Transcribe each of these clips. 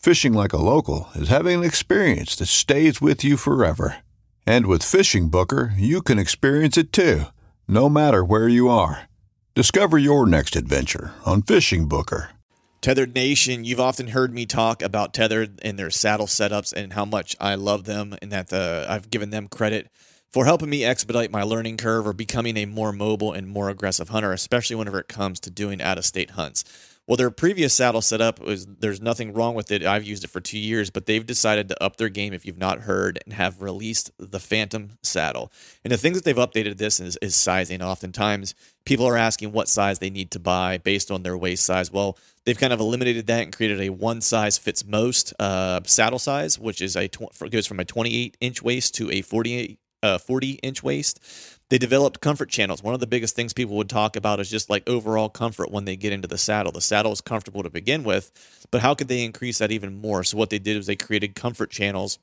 Fishing like a local is having an experience that stays with you forever. And with FishingBooker, you can experience it too, no matter where you are. Discover your next adventure on FishingBooker. Tethered Nation, you've often heard me talk about Tethered and their saddle setups and how much I love them and that uh, I've given them credit for helping me expedite my learning curve or becoming a more mobile and more aggressive hunter, especially whenever it comes to doing out of state hunts. Well, their previous saddle setup was there's nothing wrong with it. I've used it for two years, but they've decided to up their game if you've not heard and have released the Phantom saddle. And the things that they've updated this is, is sizing. Oftentimes, people are asking what size they need to buy based on their waist size. Well, they've kind of eliminated that and created a one size fits most uh, saddle size, which is a tw- goes from a 28 inch waist to a 48 uh, 40 inch waist. They developed comfort channels. One of the biggest things people would talk about is just like overall comfort when they get into the saddle. The saddle is comfortable to begin with, but how could they increase that even more? So, what they did was they created comfort channels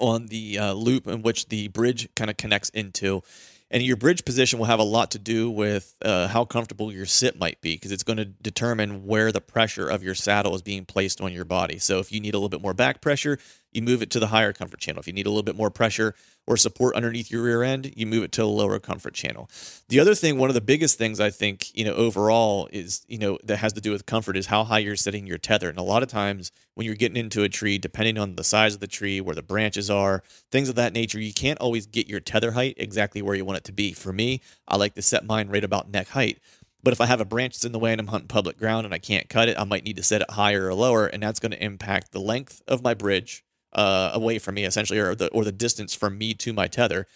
on the uh, loop in which the bridge kind of connects into. And your bridge position will have a lot to do with uh, how comfortable your sit might be because it's going to determine where the pressure of your saddle is being placed on your body. So, if you need a little bit more back pressure, you move it to the higher comfort channel. If you need a little bit more pressure or support underneath your rear end, you move it to a lower comfort channel. The other thing, one of the biggest things I think, you know, overall is, you know, that has to do with comfort is how high you're setting your tether. And a lot of times when you're getting into a tree, depending on the size of the tree, where the branches are, things of that nature, you can't always get your tether height exactly where you want it to be. For me, I like to set mine right about neck height. But if I have a branch that's in the way and I'm hunting public ground and I can't cut it, I might need to set it higher or lower, and that's going to impact the length of my bridge uh, away from me, essentially, or the or the distance from me to my tether.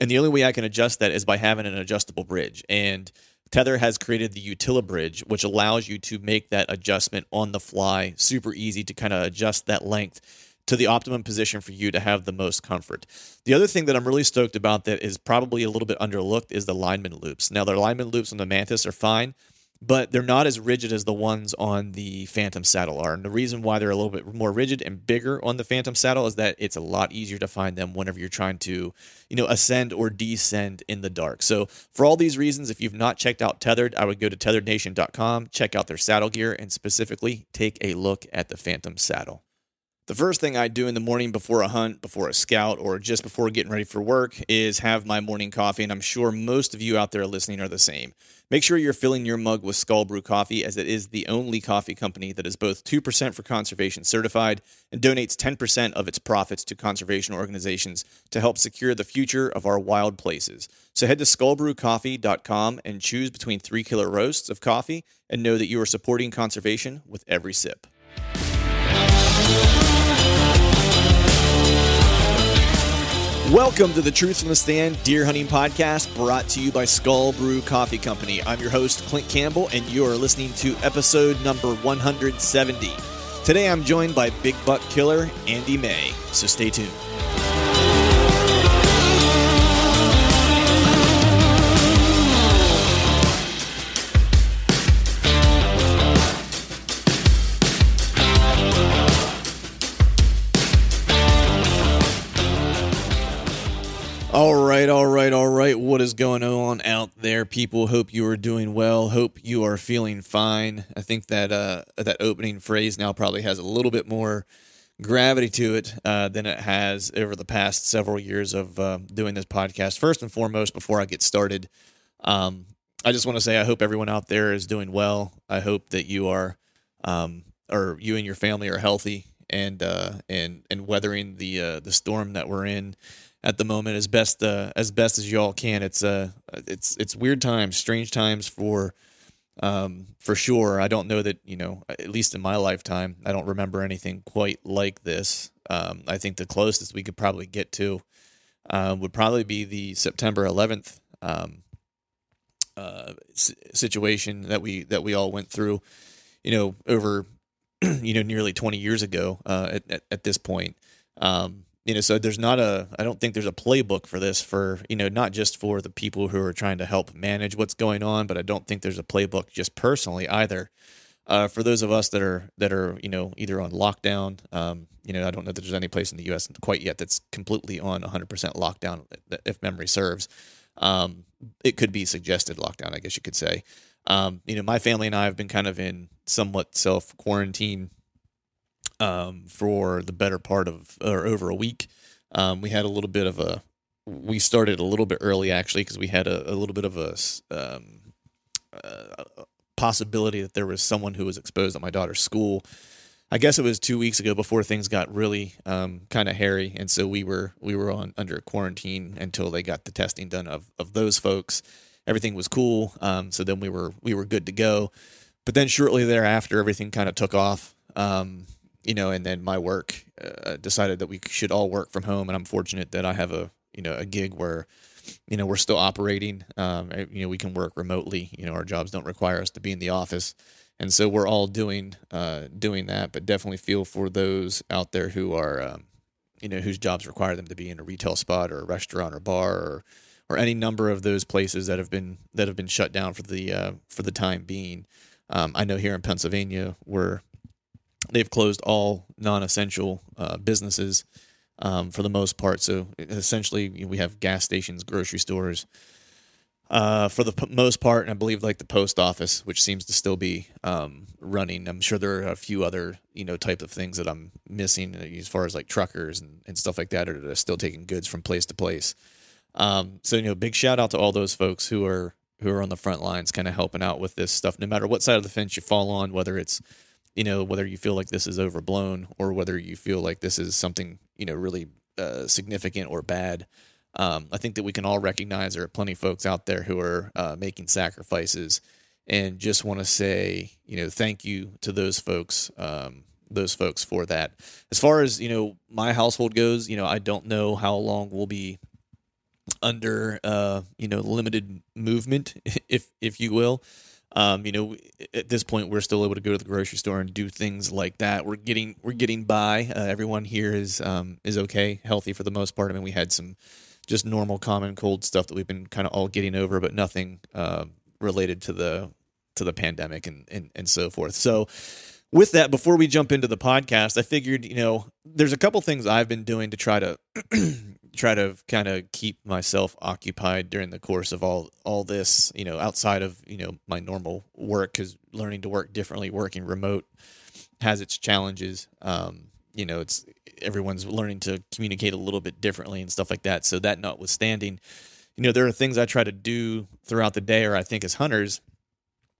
And the only way I can adjust that is by having an adjustable bridge. And Tether has created the Utila bridge, which allows you to make that adjustment on the fly, super easy to kind of adjust that length to the optimum position for you to have the most comfort. The other thing that I'm really stoked about that is probably a little bit underlooked is the lineman loops. Now, the lineman loops on the Mantis are fine, but they're not as rigid as the ones on the Phantom saddle are. And the reason why they're a little bit more rigid and bigger on the Phantom saddle is that it's a lot easier to find them whenever you're trying to, you know, ascend or descend in the dark. So for all these reasons, if you've not checked out Tethered, I would go to tetherednation.com, check out their saddle gear, and specifically take a look at the Phantom saddle. The first thing I do in the morning before a hunt, before a scout, or just before getting ready for work is have my morning coffee. And I'm sure most of you out there listening are the same. Make sure you're filling your mug with Skull Brew coffee, as it is the only coffee company that is both 2% for conservation certified and donates 10% of its profits to conservation organizations to help secure the future of our wild places. So head to skullbrewcoffee.com and choose between three killer roasts of coffee and know that you are supporting conservation with every sip. Welcome to the Truth from the Stand Deer Hunting Podcast brought to you by Skull Brew Coffee Company. I'm your host, Clint Campbell, and you are listening to episode number 170. Today I'm joined by Big Buck Killer Andy May, so stay tuned. Right, all right, all right. What is going on out there, people? Hope you are doing well. Hope you are feeling fine. I think that uh, that opening phrase now probably has a little bit more gravity to it uh, than it has over the past several years of uh, doing this podcast. First and foremost, before I get started, um, I just want to say I hope everyone out there is doing well. I hope that you are, um, or you and your family are healthy and uh, and and weathering the uh, the storm that we're in at the moment as best uh, as best as y'all can. It's uh it's it's weird times, strange times for um for sure. I don't know that you know at least in my lifetime, I don't remember anything quite like this. Um, I think the closest we could probably get to uh, would probably be the September 11th um, uh, situation that we that we all went through. You know, over you know nearly 20 years ago uh, at, at, at this point. Um, you know so there's not a i don't think there's a playbook for this for you know not just for the people who are trying to help manage what's going on but i don't think there's a playbook just personally either. Uh, for those of us that are that are you know either on lockdown um, you know i don't know that there's any place in the us quite yet that's completely on 100% lockdown if memory serves. Um, it could be suggested lockdown i guess you could say. Um, you know my family and i have been kind of in somewhat self quarantine um, for the better part of or over a week. Um, we had a little bit of a we started a little bit early actually because we had a, a, little bit of a um, uh, possibility that there was someone who was exposed at my daughter's school. I guess it was two weeks ago before things got really um, kind of hairy, and so we were we were on under quarantine until they got the testing done of of those folks. Everything was cool, um, so then we were we were good to go. But then shortly thereafter, everything kind of took off. Um, you know, and then my work uh, decided that we should all work from home, and I'm fortunate that I have a you know a gig where you know we're still operating. Um, you know, we can work remotely. You know, our jobs don't require us to be in the office, and so we're all doing uh, doing that. But definitely feel for those out there who are um, you know whose jobs require them to be in a retail spot or a restaurant or bar or or any number of those places that have been that have been shut down for the uh, for the time being. Um, I know here in Pennsylvania, we're they've closed all non-essential uh, businesses um, for the most part. So essentially, we have gas stations, grocery stores. Uh, for the p- most part, and I believe like the post office, which seems to still be um, running. I'm sure there are a few other you know type of things that I'm missing uh, as far as like truckers and, and stuff like that are, are still taking goods from place to place. Um, so you know, big shout out to all those folks who are who are on the front lines, kind of helping out with this stuff, no matter what side of the fence you fall on, whether it's you know whether you feel like this is overblown or whether you feel like this is something you know really uh, significant or bad um, i think that we can all recognize there are plenty of folks out there who are uh, making sacrifices. And just want to say you know thank you to those folks um, those folks for that. As far as you know my household goes you know i don't know how long we'll be under uh, you know limited movement if if you will um, you know, at this point, we're still able to go to the grocery store and do things like that. We're getting we're getting by. Uh, everyone here is um, is okay, healthy for the most part. I mean, we had some just normal common cold stuff that we've been kind of all getting over, but nothing uh, related to the to the pandemic and, and and so forth. So with that, before we jump into the podcast, I figured, you know, there's a couple things I've been doing to try to try to kind of keep myself occupied during the course of all all this you know outside of you know my normal work because learning to work differently working remote has its challenges. Um, you know it's everyone's learning to communicate a little bit differently and stuff like that. So that notwithstanding you know there are things i try to do throughout the day or i think as hunters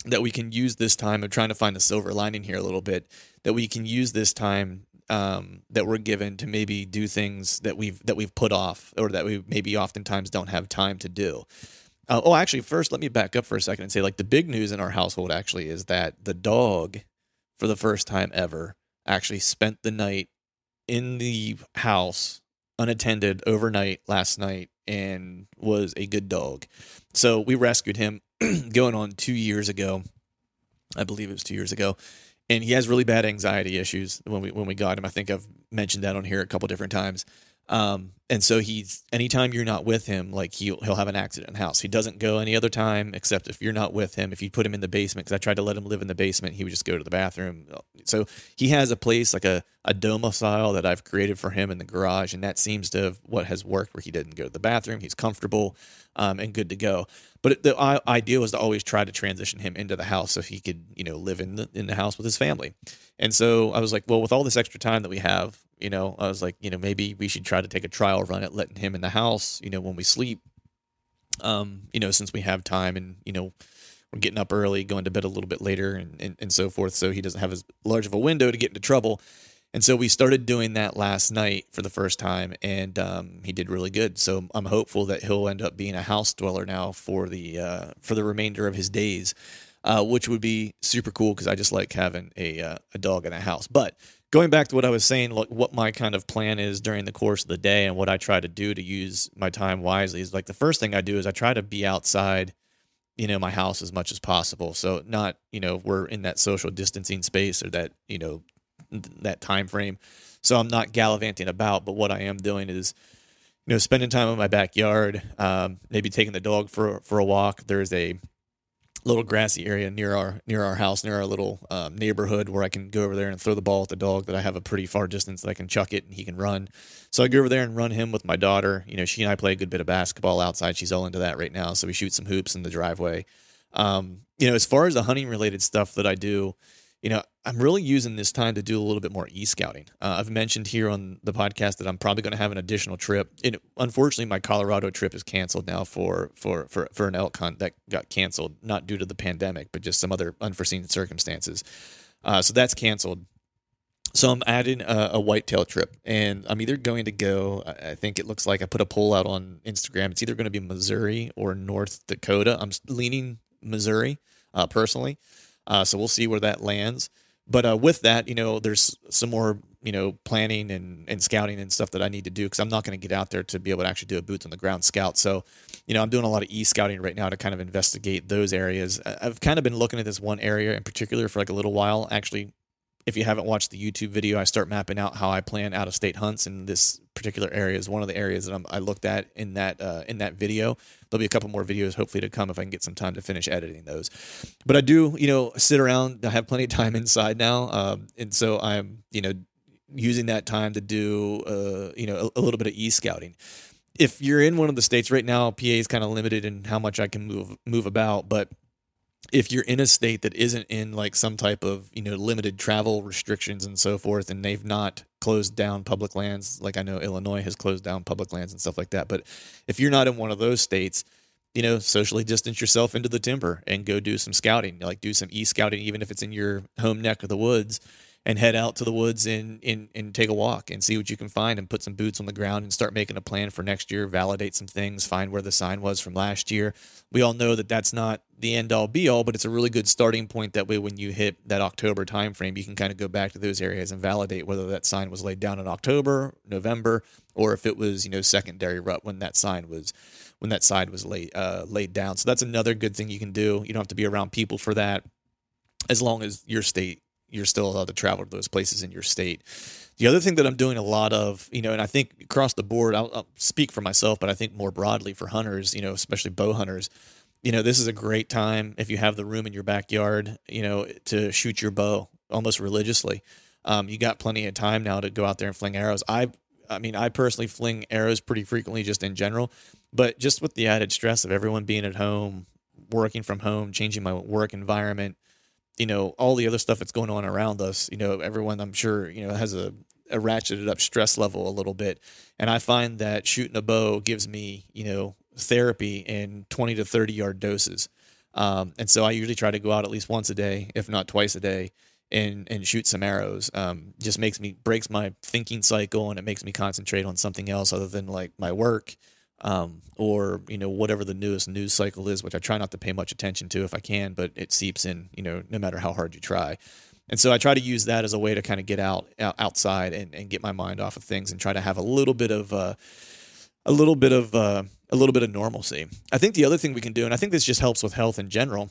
that we can use this time. Of trying to find the silver lining here a little bit that we can use this time um, that we're given to maybe do things that we've that we've put off or that we maybe oftentimes don't have time to do. Uh, oh, actually, first let me back up for a second and say like the big news in our household actually is that the dog, for the first time ever, actually spent the night in the house unattended overnight last night and was a good dog. So we rescued him going on two years ago. I believe it was two years ago and he has really bad anxiety issues when we when we got him. I think I've mentioned that on here a couple different times. Um, and so he's anytime you're not with him, like he'll he'll have an accident in the house. He doesn't go any other time except if you're not with him. If you put him in the basement, because I tried to let him live in the basement, he would just go to the bathroom. So he has a place like a a domicile that I've created for him in the garage, and that seems to have what has worked. Where he didn't go to the bathroom, he's comfortable um, and good to go. But the idea was to always try to transition him into the house so he could you know live in the in the house with his family. And so I was like, well, with all this extra time that we have, you know, I was like, you know, maybe we should try to take a trial run at letting him in the house, you know, when we sleep. Um, you know, since we have time and, you know, we're getting up early, going to bed a little bit later and, and, and so forth. So he doesn't have as large of a window to get into trouble. And so we started doing that last night for the first time, and um, he did really good. So I'm hopeful that he'll end up being a house dweller now for the uh, for the remainder of his days, uh, which would be super cool because I just like having a uh, a dog in a house. But going back to what I was saying, like what my kind of plan is during the course of the day and what I try to do to use my time wisely is like the first thing I do is I try to be outside, you know, my house as much as possible. So not, you know, we're in that social distancing space or that, you know, that time frame. So I'm not gallivanting about, but what I am doing is, you know, spending time in my backyard, um, maybe taking the dog for for a walk. There's a little grassy area near our near our house, near our little um, neighborhood, where I can go over there and throw the ball at the dog. That I have a pretty far distance that I can chuck it and he can run. So I go over there and run him with my daughter. You know, she and I play a good bit of basketball outside. She's all into that right now. So we shoot some hoops in the driveway. Um, you know, as far as the hunting related stuff that I do, you know, I'm really using this time to do a little bit more e scouting. Uh, I've mentioned here on the podcast that I'm probably going to have an additional trip. It, unfortunately, my Colorado trip is canceled now for for for for an elk hunt that got canceled, not due to the pandemic, but just some other unforeseen circumstances. Uh, so that's canceled. So I'm adding a, a whitetail trip, and I'm either going to go. I think it looks like I put a poll out on Instagram. It's either going to be Missouri or North Dakota. I'm leaning Missouri uh, personally. Uh, so we'll see where that lands. But uh, with that, you know, there's some more, you know, planning and, and scouting and stuff that I need to do because I'm not going to get out there to be able to actually do a boots on the ground scout. So, you know, I'm doing a lot of e scouting right now to kind of investigate those areas. I've kind of been looking at this one area in particular for like a little while. Actually, if you haven't watched the YouTube video, I start mapping out how I plan out of state hunts, and this particular area is one of the areas that I'm, i looked at in that uh, in that video. There'll be a couple more videos hopefully to come if I can get some time to finish editing those. But I do, you know, sit around. I have plenty of time inside now, um, and so I'm, you know, using that time to do, uh, you know, a, a little bit of e scouting. If you're in one of the states right now, PA is kind of limited in how much I can move move about, but if you're in a state that isn't in like some type of you know limited travel restrictions and so forth and they've not closed down public lands like i know illinois has closed down public lands and stuff like that but if you're not in one of those states you know socially distance yourself into the timber and go do some scouting like do some e-scouting even if it's in your home neck of the woods and head out to the woods and, and and take a walk and see what you can find and put some boots on the ground and start making a plan for next year validate some things find where the sign was from last year. We all know that that's not the end all be all but it's a really good starting point that way when you hit that october timeframe you can kind of go back to those areas and validate whether that sign was laid down in october november or if it was you know secondary rut when that sign was when that side was laid uh, laid down. So that's another good thing you can do. You don't have to be around people for that. As long as your state you're still allowed to travel to those places in your state. The other thing that I'm doing a lot of, you know, and I think across the board, I'll, I'll, speak for myself, but I think more broadly for hunters, you know, especially bow hunters, you know, this is a great time if you have the room in your backyard, you know, to shoot your bow almost religiously. Um, you got plenty of time now to go out there and fling arrows. I, I mean, I personally fling arrows pretty frequently just in general, but just with the added stress of everyone being at home, working from home, changing my work environment, you know all the other stuff that's going on around us you know everyone i'm sure you know has a, a ratcheted up stress level a little bit. And i find that shooting a bow gives me you know therapy in 20 to 30 yard doses. Um, and so i usually try to go out at least once a day if not twice a day and and shoot some arrows. Um, just makes me breaks my thinking cycle and it makes me concentrate on something else other than like my work um, or you know whatever the newest news cycle is, which I try not to pay much attention to if I can, but it seeps in, you know, no matter how hard you try. And so I try to use that as a way to kind of get out, outside and, and get my mind off of things and try to have a little bit of uh, a little bit of uh, a little bit of normalcy. I think the other thing we can do, and I think this just helps with health in general,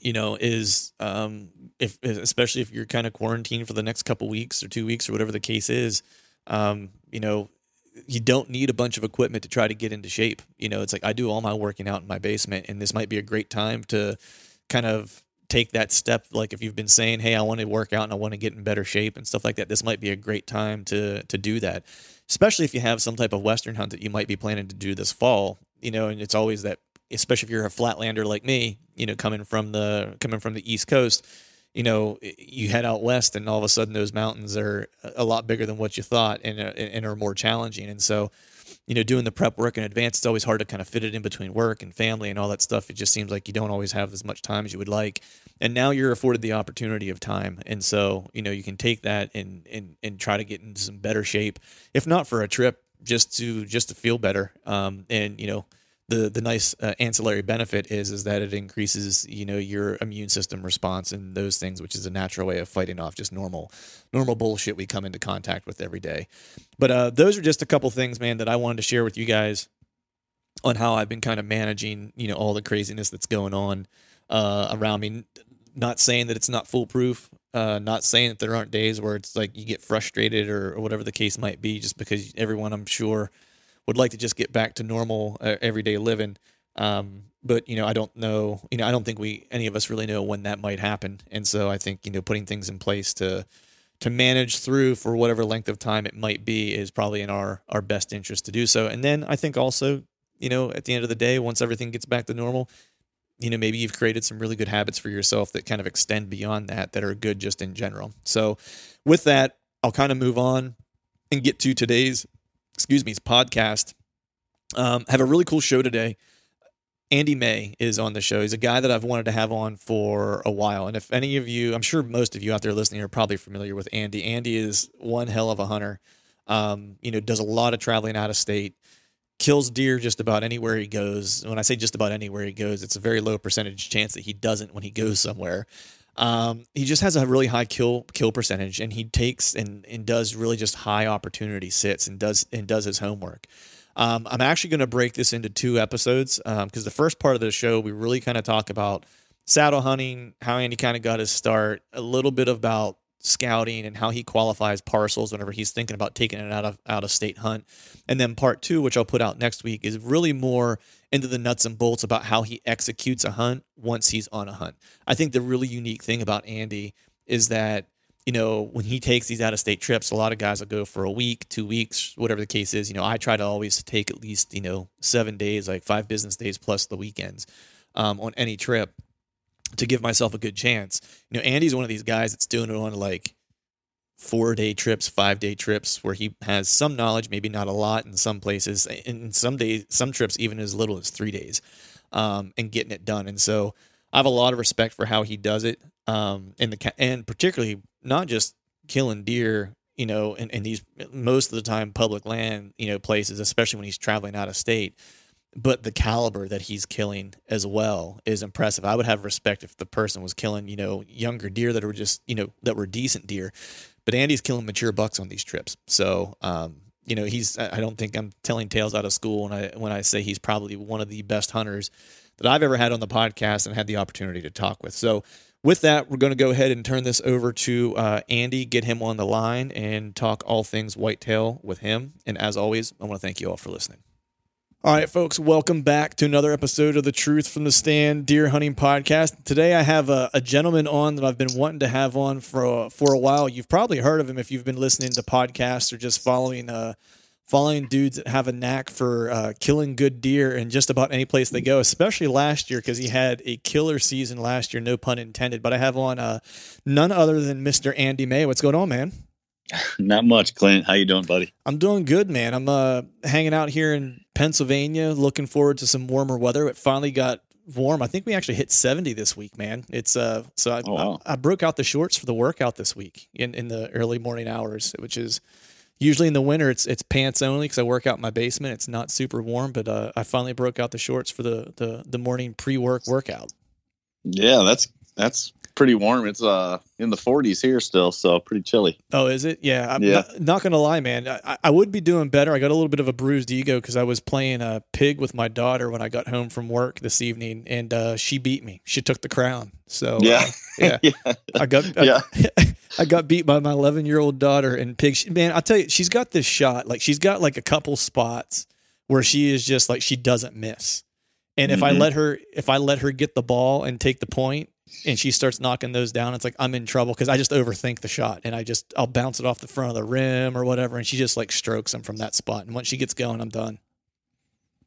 you know, is um, if especially if you're kind of quarantined for the next couple weeks or two weeks or whatever the case is, um, you know, you don't need a bunch of equipment to try to get into shape. You know, it's like I do all my working out in my basement, and this might be a great time to kind of take that step. Like if you've been saying, "Hey, I want to work out and I want to get in better shape and stuff like that," this might be a great time to to do that. Especially if you have some type of western hunt that you might be planning to do this fall. You know, and it's always that, especially if you're a flatlander like me. You know, coming from the coming from the East Coast you know, you head out west and all of a sudden those mountains are a lot bigger than what you thought and, uh, and are more challenging. And so, you know, doing the prep work in advance, it's always hard to kind of fit it in between work and family and all that stuff. It just seems like you don't always have as much time as you would like. And now you're afforded the opportunity of time. And so, you know, you can take that and, and, and try to get into some better shape, if not for a trip, just to, just to feel better. Um, and, you know, the the nice uh, ancillary benefit is is that it increases you know your immune system response and those things which is a natural way of fighting off just normal normal bullshit we come into contact with every day. But uh, those are just a couple things man that i wanted to share with you guys on how i've been kind of managing you know all the craziness that's going on uh, around me. Not saying that it's not foolproof uh, not saying that there aren't days where it's like you get frustrated or, or whatever the case might be just because everyone i'm sure would like to just get back to normal uh, everyday living. Um, but you know, I don't know. You know, I don't think we any of us really know when that might happen. And so I think you know, putting things in place to to manage through for whatever length of time it might be is probably in our our best interest to do so. And then I think also, you know, at the end of the day, once everything gets back to normal, you know, maybe you've created some really good habits for yourself that kind of extend beyond that that are good just in general. So, with that, I'll kind of move on and get to today's excuse me, his podcast. Um, have a really cool show today. Andy May is on the show. He's a guy that I've wanted to have on for a while. And if any of you, I'm sure most of you out there listening are probably familiar with Andy. Andy is one hell of a hunter. Um, you know, does a lot of traveling out of state, kills deer just about anywhere he goes. When I say just about anywhere he goes, it's a very low percentage chance that he doesn't when he goes somewhere. Um, he just has a really high kill kill percentage, and he takes and, and does really just high opportunity sits and does and does his homework. Um, I'm actually going to break this into two episodes because um, the first part of the show we really kind of talk about saddle hunting, how Andy kind of got his start, a little bit about scouting and how he qualifies parcels whenever he's thinking about taking it out of out of state hunt. And then part two, which I'll put out next week, is really more into the nuts and bolts about how he executes a hunt once he's on a hunt. I think the really unique thing about Andy is that you know when he takes these out of state trips, a lot of guys will go for a week, two weeks, whatever the case is. You know, I try to always take at least you know seven days, like five business days plus the weekends um, on any trip to give myself a good chance. You know, Andy's one of these guys that's doing it on like four day trips, five day trips where he has some knowledge, maybe not a lot in some places, in some days, some trips even as little as three days, um, and getting it done. And so I have a lot of respect for how he does it, um, and the and particularly not just killing deer, you know, in, in these most of the time public land, you know, places, especially when he's traveling out of state but the caliber that he's killing as well is impressive. I would have respect if the person was killing, you know, younger deer that were just, you know, that were decent deer. But Andy's killing mature bucks on these trips. So, um, you know, he's I don't think I'm telling tales out of school when I when I say he's probably one of the best hunters that I've ever had on the podcast and had the opportunity to talk with. So, with that, we're going to go ahead and turn this over to uh, Andy, get him on the line, and talk all things whitetail with him. And as always, I want to thank you all for listening. All right, folks, welcome back to another episode of the Truth from the Stand Deer Hunting Podcast. Today I have a, a gentleman on that I've been wanting to have on for a, for a while. You've probably heard of him if you've been listening to podcasts or just following uh, following dudes that have a knack for uh, killing good deer in just about any place they go, especially last year because he had a killer season last year, no pun intended. But I have on uh, none other than Mr. Andy May. What's going on, man? Not much, Clint. How you doing, buddy? I'm doing good, man. I'm uh, hanging out here in Pennsylvania, looking forward to some warmer weather. It finally got warm. I think we actually hit 70 this week, man. It's uh, so I, oh, wow. I, I, broke out the shorts for the workout this week in, in the early morning hours, which is usually in the winter it's it's pants only because I work out in my basement. It's not super warm, but uh, I finally broke out the shorts for the the the morning pre work workout. Yeah, that's that's pretty warm. It's uh in the 40s here still, so pretty chilly. Oh, is it? Yeah. I'm Yeah. Not, not gonna lie, man. I, I would be doing better. I got a little bit of a bruised ego because I was playing a pig with my daughter when I got home from work this evening, and uh, she beat me. She took the crown. So uh, Yeah. yeah. yeah. I got I, Yeah. I got beat by my 11 year old daughter and pig. She, man, I'll tell you, she's got this shot. Like she's got like a couple spots where she is just like she doesn't miss. And if I Mhm. let her, if I let her get the ball and take the point, and she starts knocking those down, it's like I'm in trouble because I just overthink the shot and I just I'll bounce it off the front of the rim or whatever, and she just like strokes them from that spot. And once she gets going, I'm done.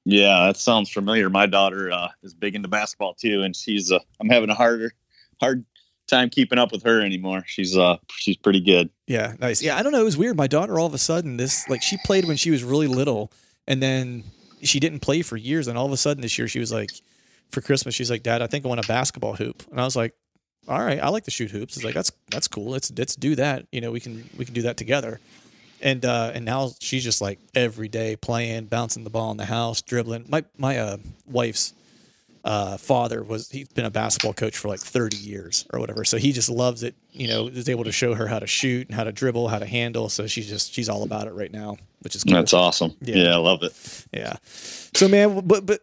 Yeah, that sounds familiar. My daughter uh, is big into basketball too, and she's uh, I'm having a harder hard time keeping up with her anymore. She's uh she's pretty good. Yeah, nice. Yeah, I don't know. It was weird. My daughter, all of a sudden, this like she played when she was really little, and then she didn't play for years. And all of a sudden, this year, she was like, for Christmas, she's like, "Dad, I think I want a basketball hoop." And I was like, "All right, I like to shoot hoops." It's like that's that's cool. Let's let's do that. You know, we can we can do that together. And uh, and now she's just like every day playing, bouncing the ball in the house, dribbling. My my uh, wife's uh, father was he's been a basketball coach for like 30 years or whatever. So he just loves it. You know, is able to show her how to shoot and how to dribble, how to handle. So she's just she's all about it right now, which is cool. That's awesome. Yeah. Yeah. I love it. Yeah. So man, but but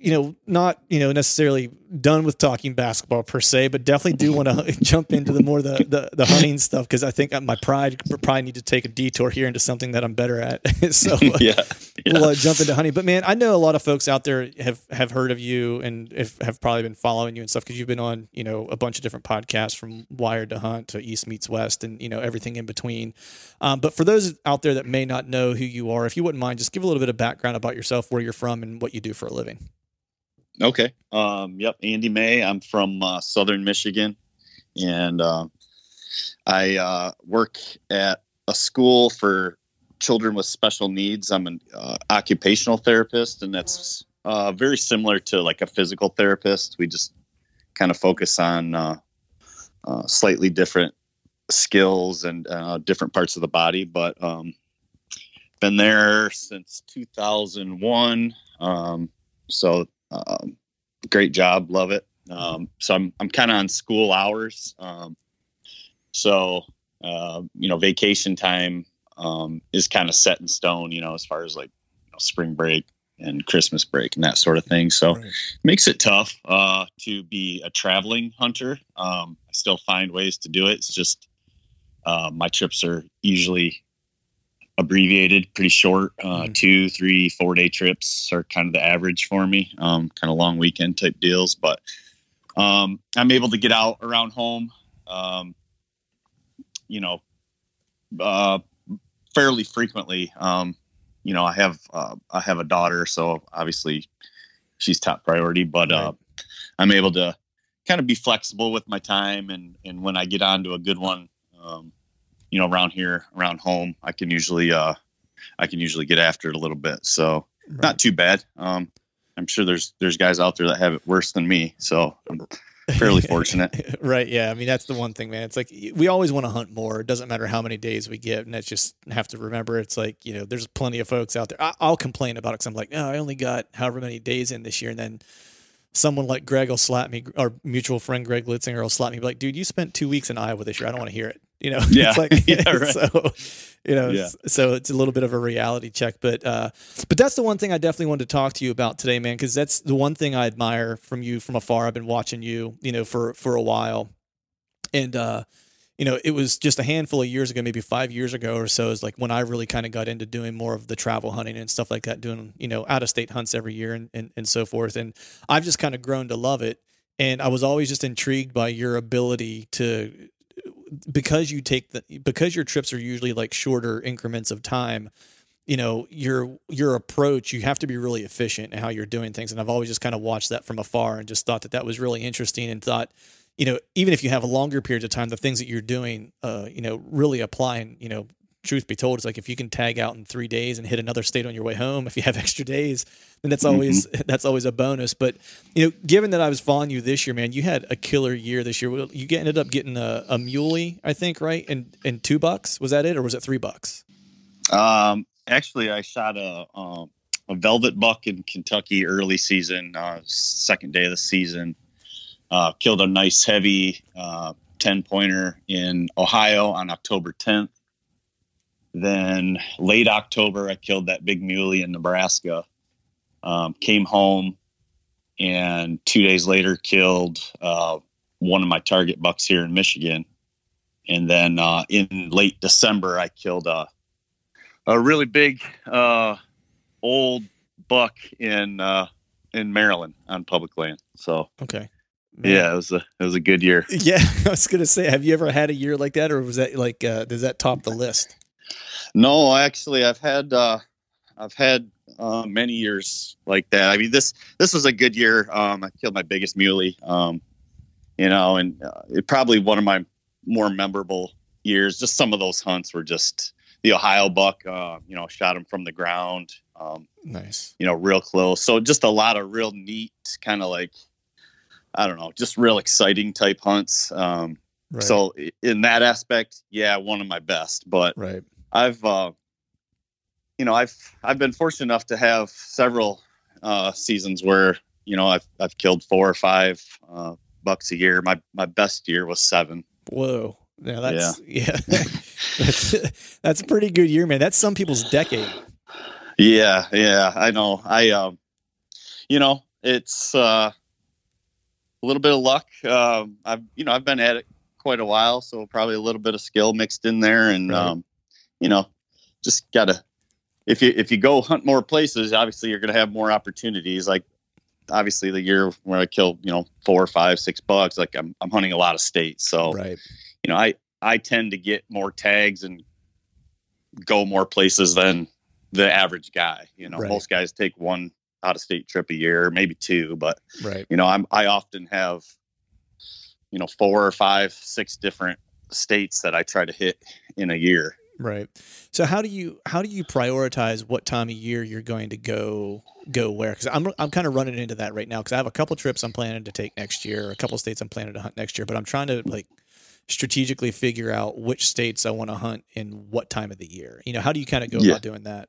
you know, not you know necessarily done with talking basketball per se, but definitely do want to jump into the more the the, the hunting stuff because I think my pride probably need to take a detour here into something that I'm better at. so uh, yeah. we'll uh, jump into hunting. But man, I know a lot of folks out there have have heard of you and if, have probably been following you and stuff because you've been on you know a bunch of different podcasts from Wired to Hunt to East Meets West and you know everything in between. Um, but for those out there that may not know who you are, if you wouldn't mind, just give a little bit of background about yourself, where you're from, and what you do for a living. Okay. Um, yep. Andy May. I'm from uh, Southern Michigan, and uh, I uh, work at a school for children with special needs. I'm an uh, occupational therapist, and that's uh, very similar to like a physical therapist. We just kind of focus on uh, slightly different skills and different parts of the body, but um, been there since 2001. Um, so um, great job, love it. Um, so I'm I'm kind of on school hours. Um, so uh, you know, vacation time um, is kind of set in stone. You know, as far as like you know, spring break and Christmas break and that sort of thing. So Right. makes it tough uh, to be a traveling hunter. Um, I still find ways to do it. It's just uh, my trips are usually abbreviated, pretty short. Uh, Mhm. Two, three, four day trips are kind of the average for me. Um, kind of long weekend type deals, but um, I'm able to get out around home. Um, you know, uh, fairly frequently. Um, you know, I have uh, I have a daughter, so obviously she's top priority. But uh, I'm able to kind of be flexible with my time, and and when I get onto a good one, um, you know, around here, around home, I can usually uh, I can usually get after it a little bit. So not too bad. Um, I'm sure there's there's guys out there that have it worse than me, so I'm fairly fortunate. right. Yeah. I mean, that's the one thing, man. It's like we always want to hunt more. It doesn't matter how many days we get. And that's just have to remember it's like, you know, there's plenty of folks out there. I, I'll complain about it because I'm like, oh, I only got however many days in this year. And then someone like Greg will slap me, our mutual friend Greg Litzinger will slap me, be like, dude, you spent two weeks in Iowa this year. I don't want to hear it. You know, Yeah. it's like, Yeah, right. so, you know, Yeah. so it's a little bit of a reality check. But, uh, but that's the one thing I definitely wanted to talk to you about today, man, because that's the one thing I admire from you from afar. I've been watching you, you know, for for a while, and uh, you know, it was just a handful of years ago, maybe five years ago or so, is like when I really kind of got into doing more of the travel hunting and stuff like that, doing you know out of state hunts every year and and, and so forth. And I've just kind of grown to love it. And I was always just intrigued by your ability to because you take the because your trips are usually like shorter increments of time you know your your approach you have to be really efficient in how you're doing things and i've always just kind of watched that from afar and just thought that that was really interesting and thought you know even if you have a longer period of time the things that you're doing uh you know really applying you know truth be told it's like if you can tag out in three days and hit another state on your way home if you have extra days then that's always that's always a bonus. But you know given that i was following you this year man you had a killer year this year. Well, you get- ended up getting a, a muley i think right? And and two bucks? Was that it or was it three bucks? Um, actually, I shot a um, a velvet buck in Kentucky early season, uh, second day of the season. Uh, killed a nice heavy uh, 10 pointer in Ohio on October 10th. Then late October, I killed that big muley in Nebraska. Um, came home and two days later killed uh, one of my target bucks here in Michigan. And then uh, in late December, I killed a a really big uh, old buck in uh, in Maryland on public land. So Okay. Yeah, it was a it was a good year. Yeah, I was gonna say, have you ever had a year like that, or was that like uh, does that top the list? No, actually, I've had uh, I've had uh, many years like that. I mean this this was a good year. Um, I killed my biggest muley. Um, you know, and uh, it probably one of my more memorable years. Just some of those hunts were just the Ohio buck. Uh, you know, shot him from the ground. Um, Nice. you know, real close. So just a lot of real neat, kind of like, I don't know, just real exciting type hunts. Um, Right. So in that aspect, yeah, one of my best. But right. I've, uh, you know, I've I've been fortunate enough to have several uh, seasons where you know I've I've killed four or five uh, bucks a year. My my best year was seven. Whoa. Yeah, that's yeah. that's that's a pretty good year, man. That's some people's decade. Yeah, yeah, I know. I, um, you know, it's uh, a little bit of luck. Um, I've, you know, I've been at it quite a while, so probably a little bit of skill mixed in there, and Right. um, you know, just gotta. If you if you go hunt more places, obviously you're gonna have more opportunities. Like, obviously the year where I killed, you know, four, five, six bucks, like I'm I'm hunting a lot of states, so Right. you know, I I tend to get more tags and go more places than the average guy. You know, Right. most guys take one out of state trip a year, maybe two, but Right. you know, I'm I often have you know four or five, six different states that I try to hit in a year. Right. So how do you how do you prioritize what time of year you're going to go go where? Because I'm I'm kind of running into that right now because I have a couple trips I'm planning to take next year, a couple states I'm planning to hunt next year, but I'm trying to like strategically figure out which states I want to hunt in what time of the year. You know, how do you kind of go Yeah. about doing that?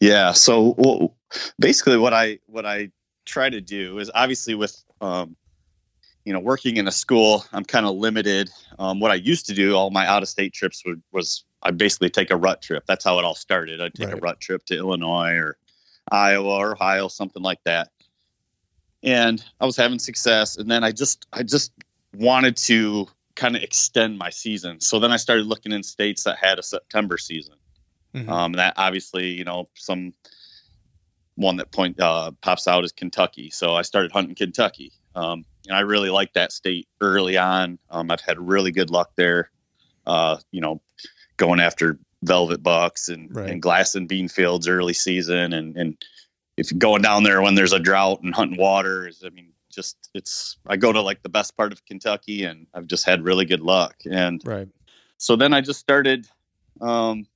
Yeah. So well, basically, what I what I try to do is obviously with um, you know working in a school, I'm kind of limited. Um, what I used to do, all my out of state trips would, was I basically take a rut trip. That's how it all started. I'd take a rut trip to Illinois or Iowa or Ohio, something like that. And I was having success, and then I just I just wanted to kind of extend my season. So then I started looking in states that had a September season. Mhm. Um, that obviously, you know, some one that point uh, pops out is Kentucky. So I started hunting Kentucky, um, and I really like that state early on. Um, I've had really good luck there. Uh, you know, going after velvet bucks and, Right. and glass and bean fields early season, and and if you're going down there when there's a drought and hunting water, is I mean, just it's I go to like the best part of Kentucky, and I've just had really good luck. And Right. so then I just started um,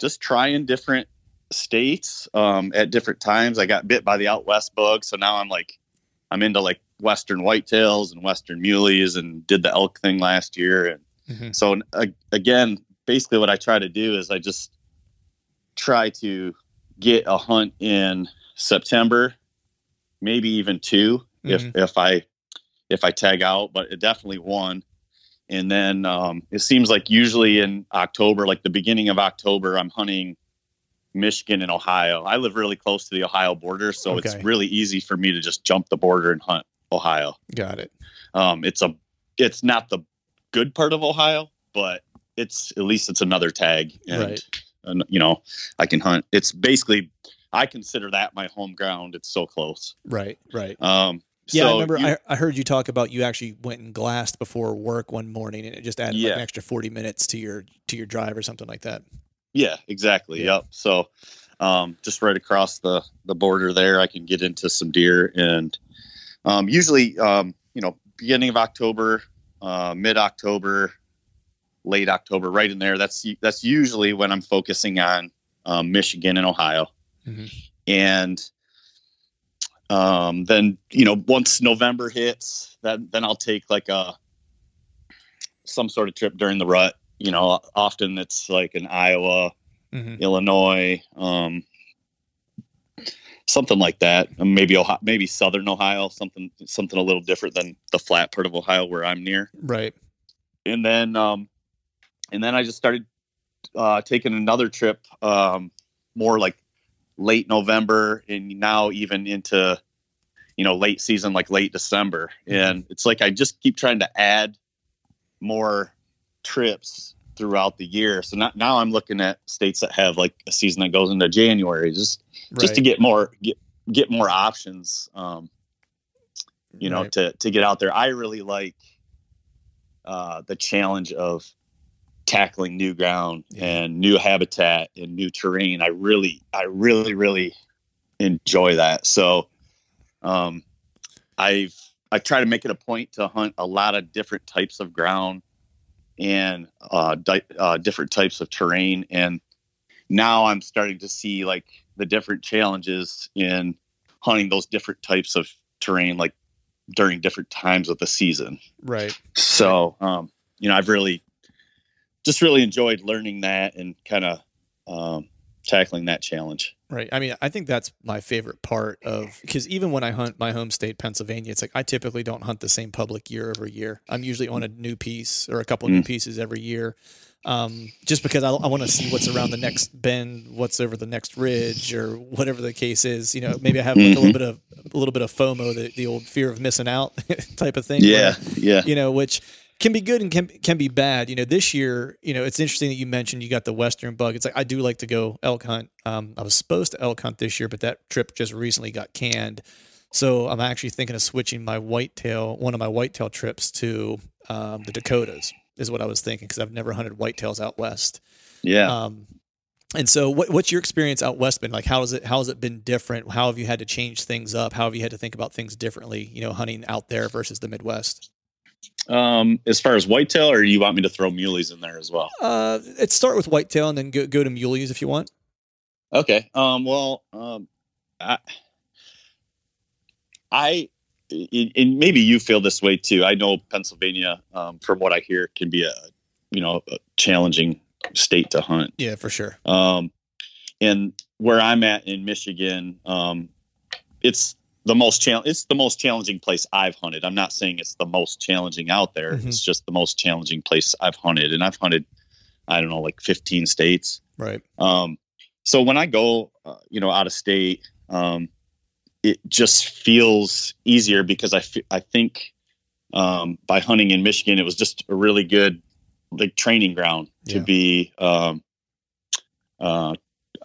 just trying different states um, at different times. I got bit by the out west bug, so now I'm like I'm into like western whitetails and western muleys, and did the elk thing last year. And Mhm. so uh, again, basically what I try to do is I just try to get a hunt in September, maybe even 2 if if I if I tag out, but it definitely one. And then um, it seems like usually in October, like the beginning of October, I'm hunting Michigan and Ohio. I live really close to the Ohio border, so Okay. it's really easy for me to just jump the border and hunt Ohio. Got it. Um, it's a it's not the good part of Ohio, but it's at least it's another tag, and, Right. and you know I can hunt. It's basically I consider that my home ground. It's so close. Right. Right. Um, Yeah, I remember. you- I, I heard you talk about you actually went and glassed before work one morning, and it just added like an extra forty minutes to your to your drive or something like that. Yeah, exactly. Yeah. Yep. So, um, just right across the the border there, I can get into some deer, and um, usually, um, you know, beginning of October, uh, mid October, late October, right in there. That's that's usually when I'm focusing on um, Michigan and Ohio, Mhm. and um, then you know once November hits, that then I'll take like a some sort of trip during the rut. You know, often it's like in Iowa, Mhm. Illinois, um, something like that. Maybe Ohio, maybe Southern Ohio, something something a little different than the flat part of Ohio where I'm near. Right. And then, um, and then I just started uh, taking another trip, um, more like late November, and now even into you know late season, like late December. And it's like I just keep trying to add more trips throughout the year. So now, now I'm looking at states that have like a season that goes into January, just just to get more get get more options. Um, you know, Right. to to get out there. I really like uh, the challenge of tackling new ground Yeah. and new habitat and new terrain. I really, I really, really enjoy that. So, um, I've I try to make it a point to hunt a lot of different types of ground and uh, di- uh, different types of terrain. And now I'm starting to see like the different challenges in hunting those different types of terrain, like during different times of the season. Right. So, um, you know, I've really just really enjoyed learning that and kind of um, tackling that challenge. Right. I mean, I think that's my favorite part of because even when I hunt my home state, Pennsylvania, it's like I typically don't hunt the same public year over year. I'm usually on a new piece or a couple new Mm. pieces every year, um, just because I, I want to see what's around the next bend, what's over the next ridge, or whatever the case is. You know, maybe I have like a little Mhm. bit of a little bit of FOMO, the, the old fear of missing out type of thing. where- yeah. you know, which can be good and can can be bad. You know, this year, you know, it's interesting that you mentioned you got the western bug. It's like I do like to go elk hunt. Um, I was supposed to elk hunt this year, but that trip just recently got canned. So I'm actually thinking of switching my whitetail, one of my whitetail trips to um, the Dakotas. Is what I was thinking because I've never hunted whitetails out west. Yeah. Um, and so, what, what's your experience out west been like? How has it how has it been different? How have you had to change things up? How have you had to think about things differently? You know, hunting out there versus the Midwest. Um, as far as whitetail, or you want me to throw muleys in there as well? Uh, let's start with whitetail and then go, go to muleys if you want. Okay. Um, well, um, I, I, and and maybe you feel this way too. I know Pennsylvania, um, from what I hear, can be a, you know, a challenging state to hunt. Yeah, for sure. Um, and where I'm at in Michigan, um, it's the most challenge. It's the most challenging place I've hunted. I'm not saying it's the most challenging out there. Mhm. It's just the most challenging place I've hunted, and I've hunted, I don't know, like 15 states. Right. Um, so when I go, uh, you know, out of state, um, it just feels easier because I, f- I think um, by hunting in Michigan, it was just a really good like training ground to Yeah. be, um, uh,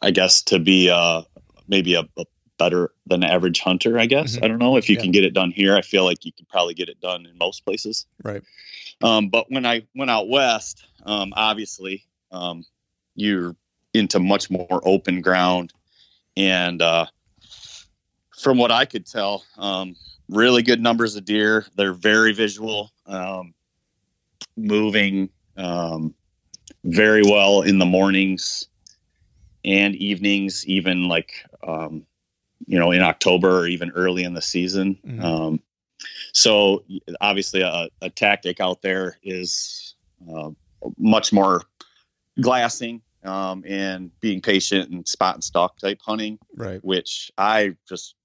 I guess, to be uh, maybe a, a better than average hunter. I guess Mhm. I don't know if you Yeah. can get it done here. I feel like you could probably get it done in most places. Right. Um, but when I went out west, um, obviously, um, you're into much more open ground. And uh, from what I could tell, um, really good numbers of deer. They're very visual, um, moving um, very well in the mornings and evenings, even like, um, you know, in October or even early in the season. Mhm. Um, so obviously, a, a tactic out there is uh, much more glassing um, and being patient and spot and stalk type hunting, Right. which I just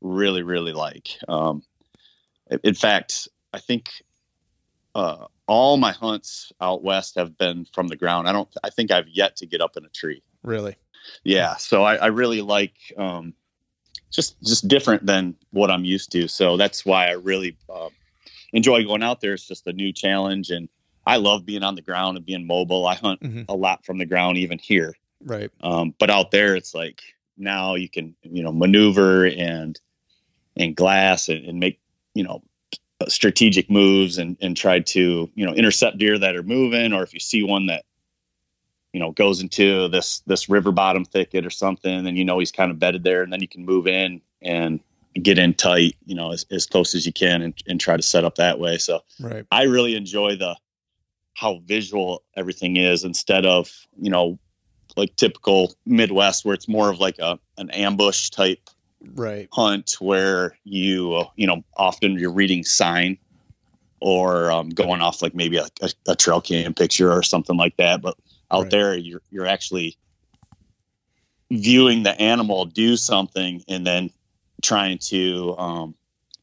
really, really like. Um, in- in fact, I think uh, all my hunts out west have been from the ground. I don't. I think I've yet to get up in a tree. Really. Yeah, so I, I really like um, just just different than what I'm used to. So that's why I really um, enjoy going out there. It's just a new challenge, and I love being on the ground and being mobile. I hunt Mhm. a lot from the ground, even here. Right. Um, but out there, it's like now you can you know maneuver and and glass and, and make you know strategic moves and and try to you know intercept deer that are moving, or if you see one that you know goes into this this river bottom thicket or something, and you know he's kind of bedded there, and then you can move in and get in tight, you know, as, as close as you can and, and try to set up that way. So Right. I really enjoy the how visual everything is instead of, you know, like typical Midwest where it's more of like a an ambush type Right. hunt where you you know often you're reading sign or um, going off like maybe a, a, a trail cam picture or something like that but out Right. there you're you're actually viewing the animal do something and then trying to um,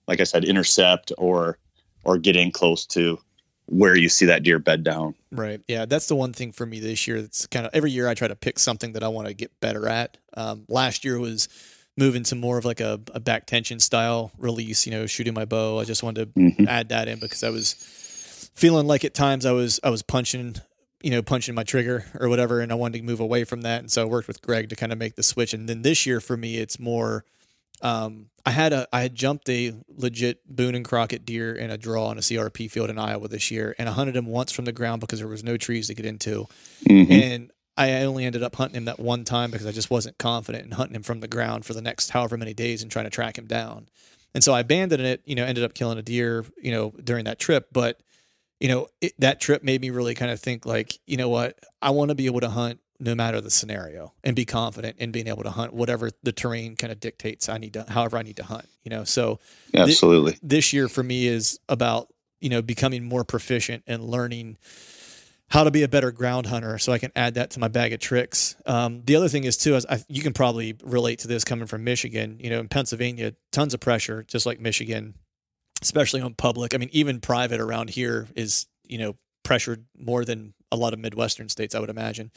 like i said intercept or or get in close to where you see that deer bed down Right. Yeah, that's the one thing for me this year. It's kind of every year I try to pick something that I want to get better at. Um, last year was moving to more of like a, a back tension style release. You know, shooting my bow. I just wanted to Mhm. add that in because I was feeling like at times I was I was punching, you know, punching my trigger or whatever, and I wanted to move away from that. And so I worked with Greg to kind of make the switch. And then this year for me, it's more. Um, I had a I had jumped a legit Boone and Crockett deer in a draw on a CRP field in Iowa this year, and I hunted him once from the ground because there was no trees to get into, Mhm. and I only ended up hunting him that one time because I just wasn't confident in hunting him from the ground for the next however many days and trying to track him down. And so I abandoned it, you know, ended up killing a deer, you know, during that trip. But, you know, it, that trip made me really kind of think like, you know what, I want to be able to hunt no matter the scenario and be confident in being able to hunt whatever the terrain kind of dictates I need to, however I need to hunt, you know. So absolutely. this year for me is about you know becoming more proficient and learning how to be a better ground hunter so i can add that to my bag of tricks. Um, the other thing is too is I, you can probably relate to this coming from michigan you know in pennsylvania tons of pressure just like michigan especially on public. I mean even private around here is you know pressured more than a lot of midwestern states i would imagine.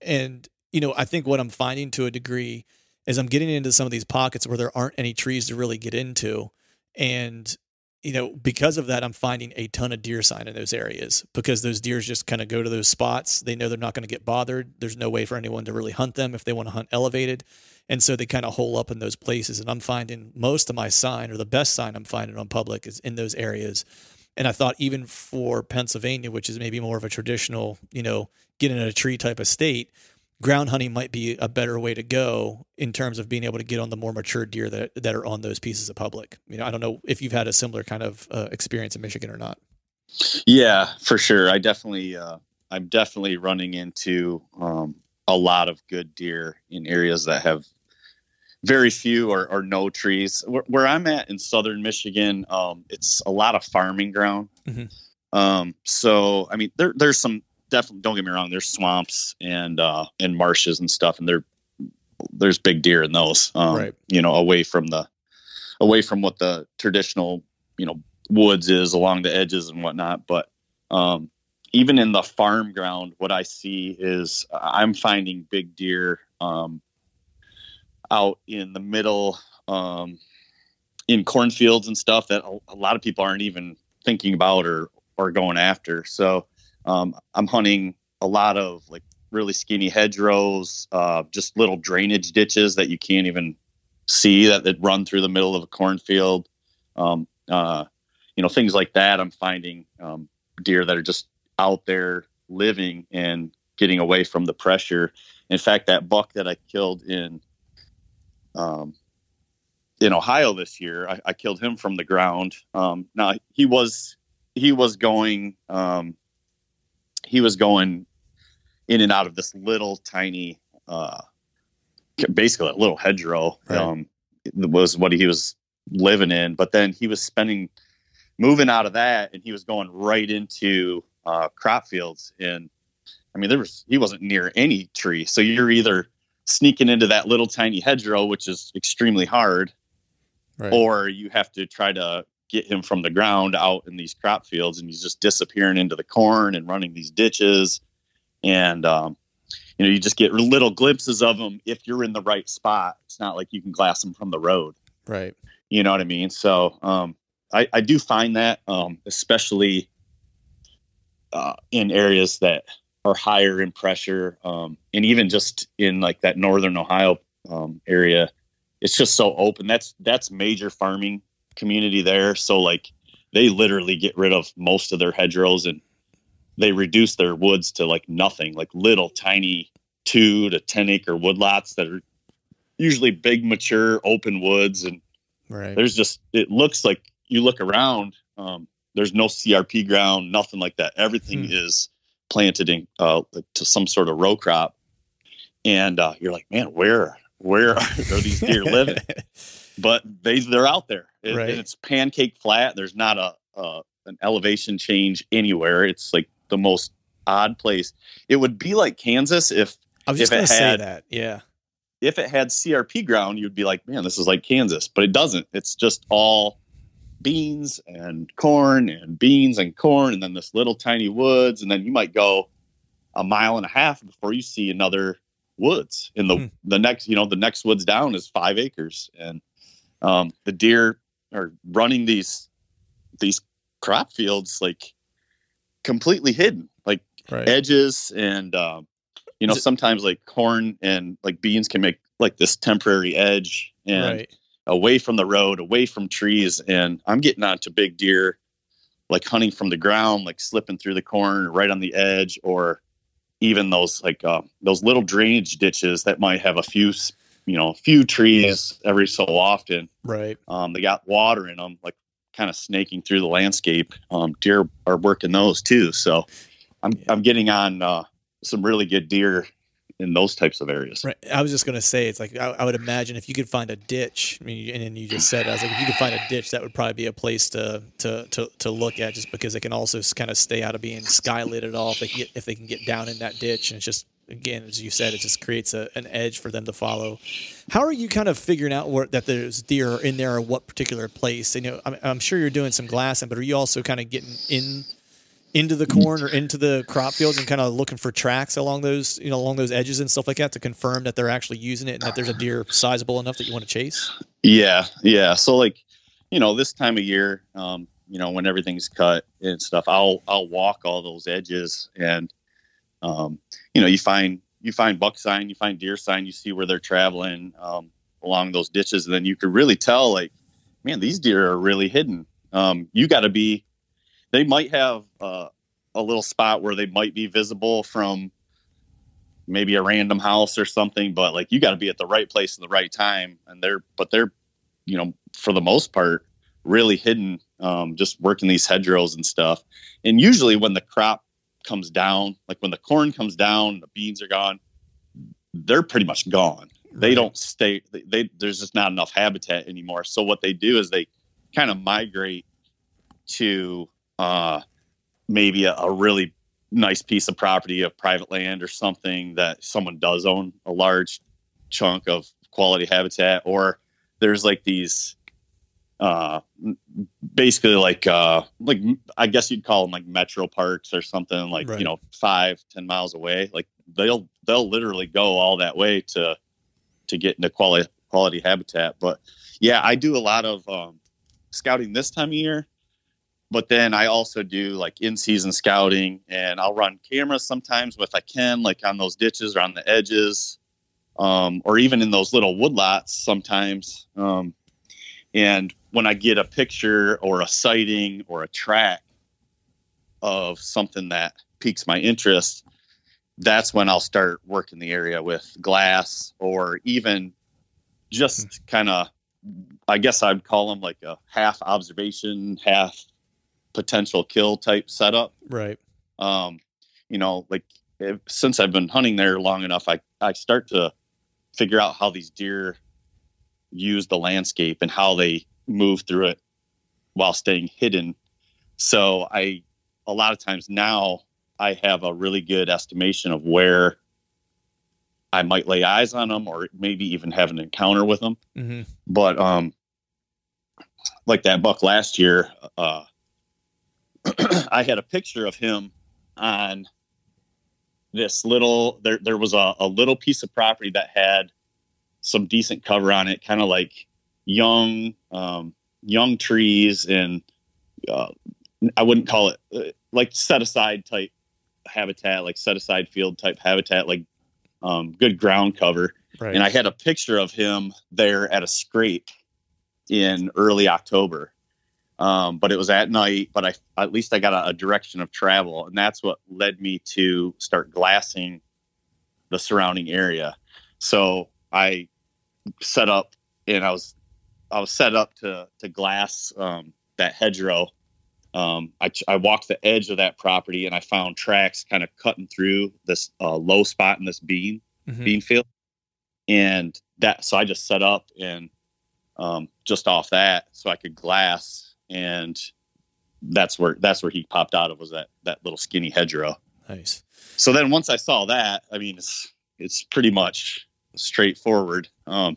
And you know i think what i'm finding to a degree is i'm getting into some of these pockets where there aren't any trees to really get into. And you know because of that i'm finding a ton of deer sign in those areas because those deers just kind of go to those spots. They know they're not going to get bothered. There's no way for anyone to really hunt them if they want to hunt elevated and so they kind of hole up in those places and i'm finding most of my sign or the best sign i'm finding on public is in those areas and i thought even for pennsylvania which is maybe more of a traditional you know get in a tree type of state ground hunting might be a better way to go in terms of being able to get on the more mature deer that, that are on those pieces of public. You know, I don't know if you've had a similar kind of uh, experience in Michigan or not. Yeah, for sure. I definitely, uh, I'm definitely running into um, a lot of good deer in areas that have very few or, or no trees. Where, where I'm at in southern Michigan, um, it's a lot of farming ground. Mhm. Um, so, I mean, there, there's some definitely. Don't get me wrong. There's swamps and uh, and marshes and stuff, and there there's big deer in those. Um, Right. You know, away from the away from what the traditional you know woods is along the edges and whatnot. But um, even in the farm ground, what I see is I'm finding big deer um, out in the middle, um, in cornfields and stuff that a, a lot of people aren't even thinking about or or going after. So um, I'm hunting a lot of like really skinny hedgerows, uh, just little drainage ditches that you can't even see that, that run through the middle of a cornfield. Um, uh, you know, things like that. I'm finding um, deer that are just out there living and getting away from the pressure. In fact, that buck that I killed in um, in Ohio this year, I, I killed him from the ground. Um, now he was he was going um, he was going in and out of this little tiny, uh, basically a little hedgerow. Right. Um, was what he was living in, but then he was spending moving out of that, and he was going right into uh, crop fields. And I mean, there was he wasn't near any tree, so you're either sneaking into that little tiny hedgerow, which is extremely hard, Right. or you have to try to get him from the ground out in these crop fields and he's just disappearing into the corn and running these ditches and um, you know you just get little glimpses of him if you're in the right spot it's not like you can glass him from the road right. you know what i mean so um, I, I do find that um, especially uh, in areas that are higher in pressure um, and even just in like that northern ohio um, area it's just so open that's that's major farming community there so like they literally get rid of most of their hedgerows and they reduce their woods to like nothing like little tiny two to ten acre woodlots that are usually big mature open woods and Right. There's just it looks like you look around. Um, there's no CRP ground, nothing like that. Everything Hmm. is planted in uh, to some sort of row crop, and uh, you're like, man, where where are, are these deer living? But they they're out there, and, Right. it's pancake flat. There's not a uh, an elevation change anywhere. It's like the most odd place. It would be like Kansas if I was just if it going to say had- that. Yeah. if it had CRP ground, you'd be like, man, this is like Kansas, but it doesn't. It's just all beans and corn and beans and corn, and then this little tiny woods, and then you might go a mile and a half before you see another woods. In the Hmm. the next, you know, the next woods down is five acres, and um, the deer are running these these crop fields like completely hidden, like Right. edges and um, you know sometimes like corn and like beans can make like this temporary edge and right. Away from the road away from trees and i'm getting onto big deer like hunting from the ground like slipping through the corn right on the edge or even those like uh, those little drainage ditches that might have a few you know a few trees every so often Right. um, they got water in them, like kind of snaking through the landscape. Um, deer are working those too. So I'm, Yeah. I'm getting on uh, some really good deer in those types of areas. Right. I was just going to say, it's like, I, I would imagine if you could find a ditch, I mean, and then you just said, I was like, if you could find a ditch, that would probably be a place to, to, to, to look at just because it can also kind of stay out of being skylit at all. If they can get, if they can get down in that ditch and it's just, again, as you said, it just creates a, an edge for them to follow. How are you kind of figuring out where, that there's deer in there or what particular place? You know, I'm, I'm sure you're doing some glassing, but are you also kind of getting in into the corn or into the crop fields and kind of looking for tracks along those, you know, along those edges and stuff like that to confirm that they're actually using it and that there's a deer sizable enough that you want to chase? Yeah, yeah. So like, you know, this time of year, um, you know, when everything's cut and stuff, I'll I'll walk all those edges and um, you know, you find you find buck sign, you find deer sign, you see where they're traveling um, along those ditches, and then you could really tell like, man, these deer are really hidden. Um, you got to be. They might have uh, a little spot where they might be visible from maybe a random house or something, but like you got to be at the right place at the right time, and they're but they're you know for the most part really hidden, um, just working these hedgerows and stuff. And usually when the crop comes down, like when the corn comes down, the beans are gone, they're pretty much gone. They Right. don't stay. They, they there's just not enough habitat anymore. So what they do is they kind of migrate to uh, maybe a, a really nice piece of property of private land or something that someone does own a large chunk of quality habitat or there's like these uh basically like uh like i guess you'd call them like metro parks or something like Right. you know five ten miles away. Like they'll they'll literally go all that way to to get into quality quality habitat. But yeah i do a lot of um scouting this time of year but then I also do like in season scouting and I'll run cameras sometimes if I can, like on those ditches or on the edges, um, or even in those little woodlots sometimes. Um, and when I get a picture or a sighting or a track of something that piques my interest, that's when I'll start working the area with glass or even just kind of, I guess I'd call them like a half observation, half potential kill type setup. Right. Um, you know, like if, since I've been hunting there long enough, I, I start to figure out how these deer use the landscape and how they move through it while staying hidden. So I, a lot of times now I have a really good estimation of where I might lay eyes on them or maybe even have an encounter with them Mm-hmm. but um like that buck last year uh i had a picture of him on this little there there was a, a little piece of property that had some decent cover on it kind of like young um young trees and uh, i wouldn't call it uh, like set aside type habitat like set aside field type habitat like um good ground cover Right. and I had a picture of him there at a scrape in early October. Um, but it was at night, but I at least I got a, a direction of travel, and that's what led me to start glassing the surrounding area. So I set up, and I was I was set up to to glass um, that hedgerow. Um, I, I walked the edge of that property and I found tracks kind of cutting through this uh, low spot in this bean Mhm. bean field, and that so I just set up and um, just off that so I could glass and that's where that's where he popped out of was that that little skinny hedgerow. Nice. So then once I saw that, I mean, it's it's pretty much straightforward. Um,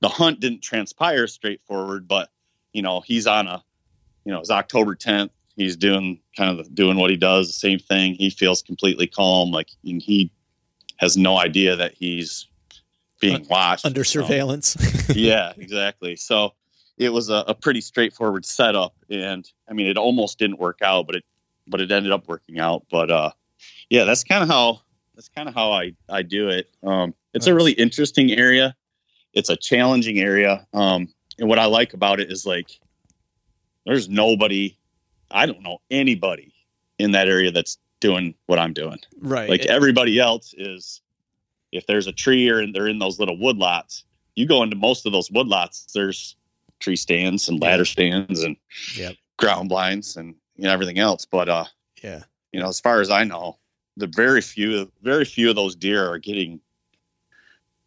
the hunt didn't transpire straightforward, but you know he's on a, you know, it's October 10th. He's doing kind of doing what he does, the same thing. He feels completely calm, like and he has no idea that he's being watched Under surveillance. yeah, exactly. So it was a, a pretty straightforward setup, and I mean, it almost didn't work out, but it but it ended up working out. But uh, yeah, that's kind of how that's kind of how I I do it. Um, it's a really interesting area. It's a challenging area, um, and what I like about it is like there's nobody, I don't know anybody in that area that's doing what I'm doing right. like It- everybody else is if there's a tree or they're in those little wood lots you go into most of those wood lots there's tree stands and ladder stands and Yep. ground blinds and you know, everything else. But uh yeah. you know as far as i know the very few very few of those deer are getting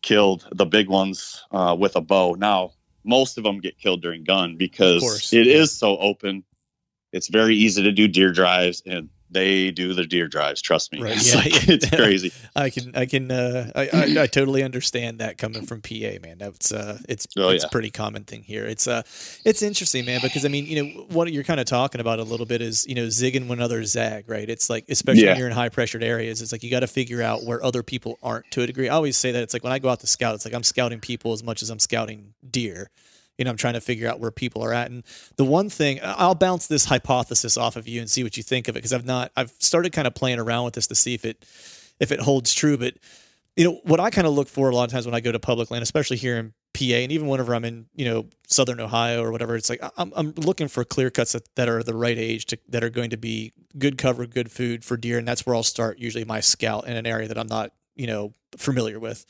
killed the big ones uh, with a bow. Now most of them get killed during gun because it is so open. It's very easy to do deer drives and they do the deer drives trust me Right, it's, yeah, like- it's crazy I can I can uh, I, I I totally understand that coming from PA, man. That's uh, it's Oh, it's yeah. a pretty common thing here. It's uh, it's interesting, man, because I mean, you know, what you're kind of talking about a little bit is you know zigging when others zag, right? It's like especially Yeah. when you're in high pressured areas, it's like you got to figure out where other people aren't to a degree. I always say that it's like when I go out to scout, it's like I'm scouting people as much as I'm scouting deer. You know, I'm trying to figure out where people are at. And the one thing I'll bounce this hypothesis off of you and see what you think of it because I've not I've started kind of playing around with this to see if it if it holds true. But you know what I kind of look for a lot of times when I go to public land, especially here in PA, and even whenever I'm in you know Southern Ohio or whatever, it's like I'm I'm looking for clear cuts that, that are the right age to, that are going to be good cover, good food for deer, and that's where I'll start usually my scout in an area that I'm not you know familiar with.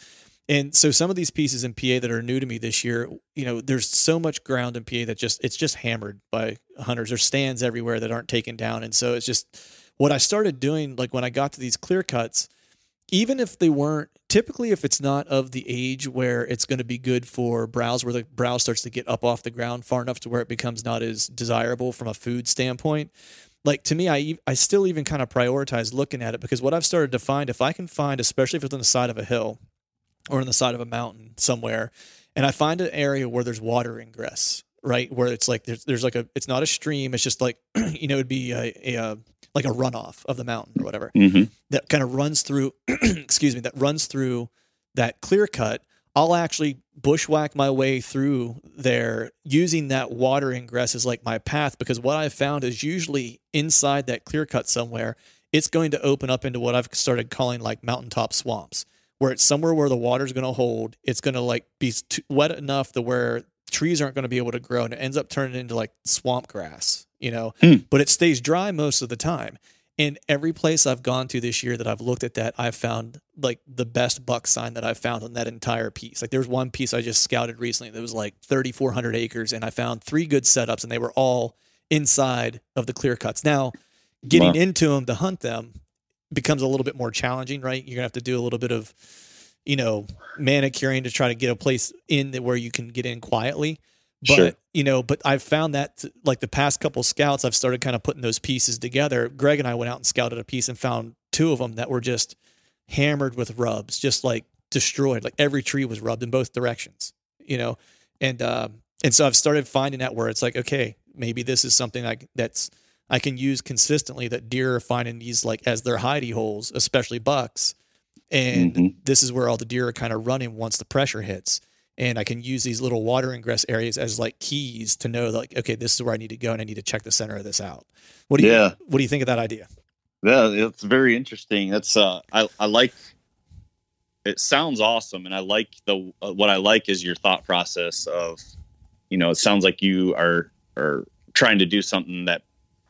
And so some of these pieces in PA that are new to me this year, you know, there's so much ground in PA that just it's just hammered by hunters. There's stands everywhere that aren't taken down, and so it's just what I started doing. Like when I got to these clear cuts, even if they weren't typically if it's not of the age where it's going to be good for browse where the browse starts to get up off the ground far enough to where it becomes not as desirable from a food standpoint like to me i i still even kind of prioritize looking at it because what i've started to find if i can find especially if it's on the side of a hill or on the side of a mountain somewhere and i find an area where there's water ingress right? Where it's like there's, there's like a it's not a stream it's just like you know it'd be a, a, uh like a runoff of the mountain or whatever. Mm-hmm. that kind of runs through excuse me that runs through that clear cut. I'll actually bushwhack my way through there using that water ingress as like my path because what i've found is usually inside that clear cut somewhere it's going to open up into what i've started calling like mountaintop swamps where it's somewhere where the water's going to hold it's going to like be t- wet enough to where trees aren't going to be able to grow and it ends up turning into like swamp grass you know Hmm. but it stays dry most of the time in every place I've gone to this year that I've looked at that, I've found like the best buck sign that I've found on that entire piece. Like there's one piece I just scouted recently that was like 3,400 acres, and I found three good setups, and they were all inside of the clear cuts. Now, getting Wow. into them to hunt them becomes a little bit more challenging, right? You're gonna have to do a little bit of, you know, manicuring to try to get a place in that where you can get in quietly. But Sure. you know, but I've found that t- like the past couple scouts, I've started kind of putting those pieces together. Greg and I went out and scouted a piece and found two of them that were just hammered with rubs, just like destroyed. Like every tree was rubbed in both directions, you know. And um, and so I've started finding that where it's like, okay, maybe this is something like that's I can use consistently. That deer are finding these like as their hidey holes, especially bucks. And Mhm. this is where all the deer are kind of running once the pressure hits and I can use these little water ingress areas as like keys to know like okay this is where I need to go and I need to check the center of this out. What do you Yeah. what do you think of that idea? Yeah, it's very interesting. That's uh, I I like. It sounds awesome, and I like the uh, what I like is your thought process of, you know, it sounds like you are are trying to do something that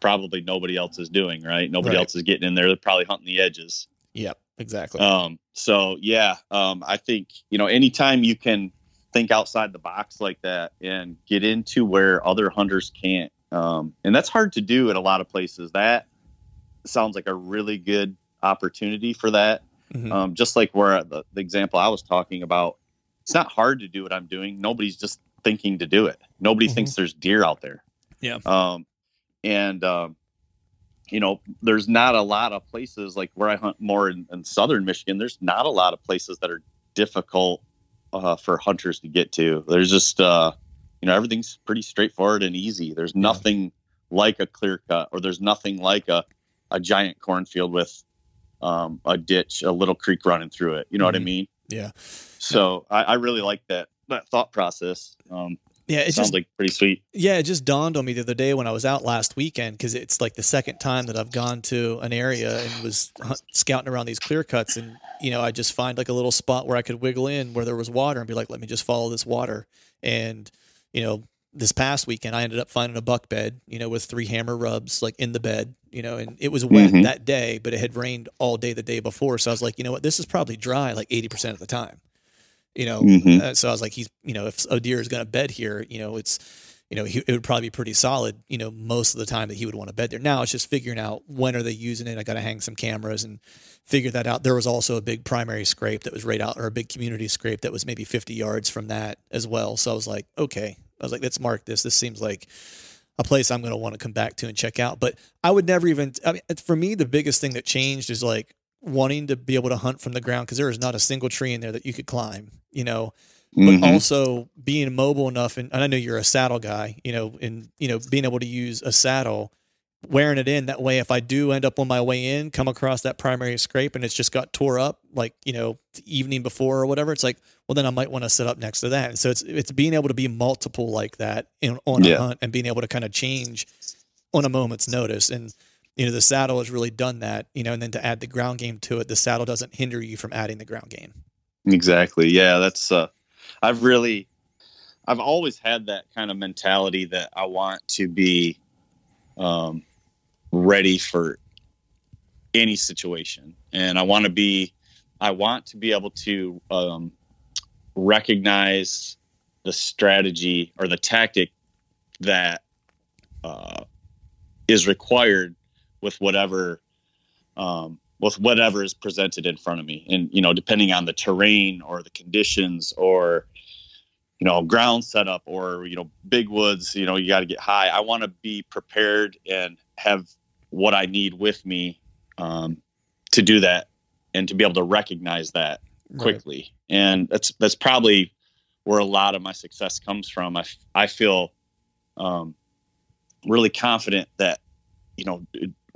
probably nobody else is doing, right? Nobody Right. else is getting in there. They're probably hunting the edges. Yep, exactly. Um, so yeah, um, I think you know, anytime you can think outside the box like that and get into where other hunters can't. Um, and that's hard to do in a lot of places. That sounds like a really good opportunity for that. Mhm. Um, just like where the, the example I was talking about, it's not hard to do what I'm doing. Nobody's just thinking to do it. Nobody Mhm. thinks there's deer out there. Yeah. Um, and um, you know, there's not a lot of places like where I hunt more in, in southern Michigan. There's not a lot of places that are difficult uh, for hunters to get to. There's just uh, you know everything's pretty straightforward and easy. There's nothing like a clear cut, or there's nothing like a a giant cornfield with um, a ditch, a little creek running through it. You know what I Mhm. mean? Yeah. So I, I really like that that thought process. Um, Yeah. it sounds just like pretty sweet. Yeah, it just dawned on me the other day when I was out last weekend because it's like the second time that I've gone to an area and was scouting around these clear cuts, and you know I just find like a little spot where I could wiggle in where there was water and be like, let me just follow this water. And you know, this past weekend I ended up finding a buck bed, you know, with three hammer rubs like in the bed, you know, and it was wet Mhm. that day, but it had rained all day the day before, so I was like, you know what, this is probably dry like eighty percent of the time. You know, Mhm. uh, so I was like, he's, you know, if a deer is going to bed here, you know, it's, you know, he, it would probably be pretty solid, you know, most of the time that he would want to bed there. Now it's just figuring out when are they using it. I got to hang some cameras and figure that out. There was also a big primary scrape that was right out, or a big community scrape that was maybe 50 yards from that as well. So I was like, okay, I was like, let's mark this. This seems like a place I'm going to want to come back to and check out. But I would never even, I mean, for me, the biggest thing that changed is like wanting to be able to hunt from the ground because there is not a single tree in there that you could climb, you know, but Mhm. also being mobile enough and, and I know you're a saddle guy, you know, and you know, being able to use a saddle, wearing it in that way if I do end up on my way in, come across that primary scrape and it's just got tore up like, you know, the evening before or whatever, it's like, well then I might want to sit up next to that. And so it's it's being able to be multiple like that in, on Yeah. a hunt and being able to kind of change on a moment's notice. And you know, the saddle has really done that, you know, and then to add the ground game to it, the saddle doesn't hinder you from adding the ground game. Exactly. Yeah, that's uh I've really I've always had that kind of mentality that I want to be um ready for any situation. And I want to be I want to be able to um recognize the strategy or the tactic that uh is required with whatever um with whatever is presented in front of me. And you know depending on the terrain or the conditions or you know ground setup or you know big woods you know you got to get high. I want to be prepared and have what i need with me um, to do that and to be able to recognize that quickly. And that's that's probably where a lot of my success comes from. I, I feel um, really confident that you know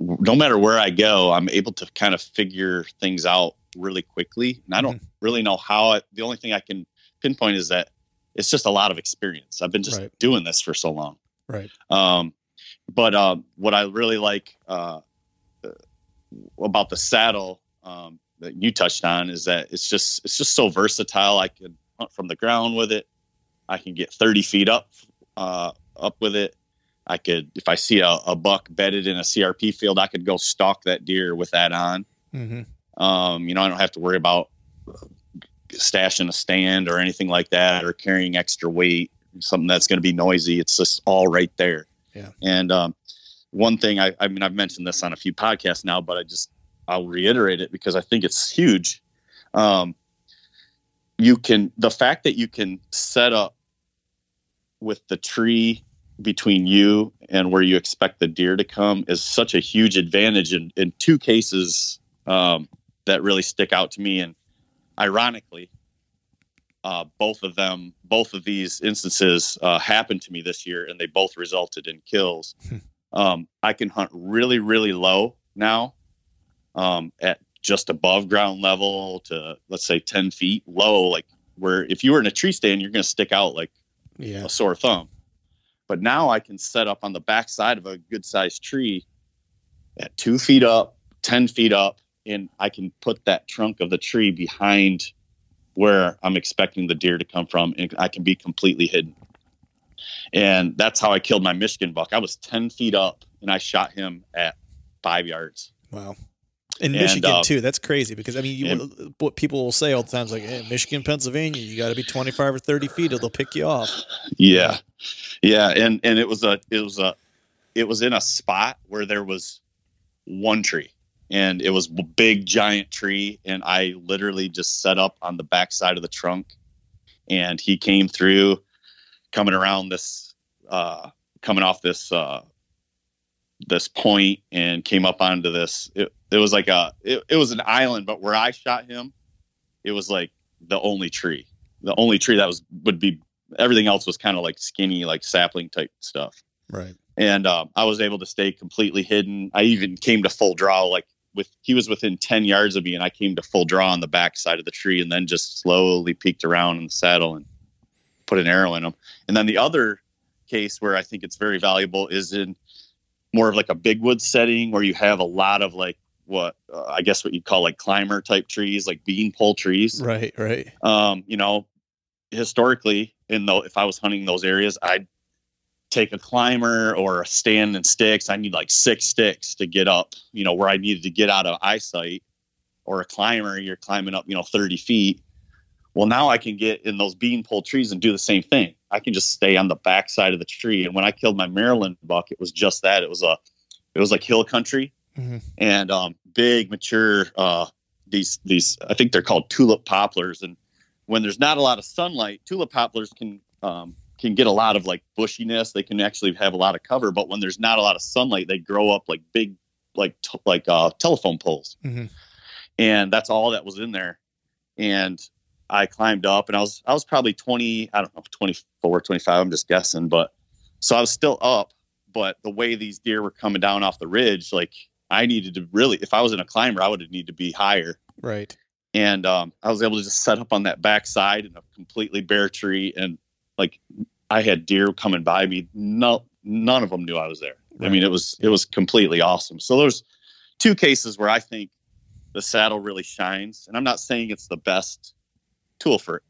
no matter where I go, I'm able to kind of figure things out really quickly. And I don't really know how. I, the only thing I can pinpoint is that it's just a lot of experience. I've been just Right. doing this for so long. Right. Um, but um, what I really like uh, uh, about the saddle um, that you touched on is that it's just it's just so versatile. I can hunt from the ground with it. I can get 30 feet up uh, up with it. I could, if I see a, a buck bedded in a CRP field, I could go stalk that deer with that on. Mm-hmm. Um, you know, I don't have to worry about stashing a stand or anything like that, or carrying extra weight, something that's going to be noisy. It's just all right there. Yeah. And um, one thing, I, I mean, I've mentioned this on a few podcasts now, but I just I'll reiterate it because I think it's huge. Um, you can the fact that you can set up with the tree between you and where you expect the deer to come is such a huge advantage in, in two cases um, that really stick out to me. And ironically, uh, both of them, both of these instances uh, happened to me this year, and they both resulted in kills. um, I can hunt really, really low now um, at just above ground level to let's say 10 feet low, like where if you were in a tree stand, you're going to stick out like Yeah. a sore thumb. But now I can set up on the backside of a good sized tree at two feet up, 10 feet up, and I can put that trunk of the tree behind where I'm expecting the deer to come from, and I can be completely hidden. And that's how I killed my Michigan buck. I was 10 feet up and I shot him at five yards. Wow. In And, Michigan uh, too. That's crazy because I mean, you, what people will say all the time is like, hey, Michigan, Pennsylvania, you got to be 25 or 30 feet or they'll pick you off. Yeah, yeah, and and it was a it was a it was in a spot where there was one tree, and it was a big giant tree, and I literally just set up on the backside of the trunk, and he came through, coming around this, uh, coming off this uh, this point, and came up onto this. It, it was like a it, it was an island, but where I shot him, it was like the only tree, the only tree that was would be everything else was kind of like skinny, like sapling type stuff. Right. And um, I was able to stay completely hidden. I even came to full draw, like with he was within 10 yards of me, and I came to full draw on the back side of the tree and then just slowly peeked around in the saddle and put an arrow in him. And then the other case where I think it's very valuable is in more of like a big wood setting where you have a lot of like what uh, I guess what you'd call like climber type trees, like bean pole trees Right. Right. um, you know, historically, in though if I was hunting those areas, I'd take a climber or a stand and sticks. I need like six sticks to get up, you know, where I needed to get out of eyesight. Or a climber, you're climbing up, you know, 30 feet. Well, now I can get in those beanpole trees and do the same thing. I can just stay on the back side of the tree. And when I killed my Maryland buck, it was just that. It was a, it was like hill country Mhm. and um, big, mature. Uh, these these I think they're called tulip poplars. And when there's not a lot of sunlight, tulip poplars can um, can get a lot of like bushiness. They can actually have a lot of cover. But when there's not a lot of sunlight, they grow up like big, like t- like uh, telephone poles. Mm-hmm. And that's all that was in there. And I climbed up, and I was I was probably 20, I don't know, 24, 25. I'm just guessing, but so I was still up. But the way these deer were coming down off the ridge, like I needed to really, if I was in a climber, I would have needed to be higher Right. and um, I was able to just set up on that backside in a completely bare tree, and like I had deer coming by me. No, none of them knew I was there. I mean, it was it was completely awesome. So there's two cases where I think the saddle really shines, and I'm not saying it's the best tool for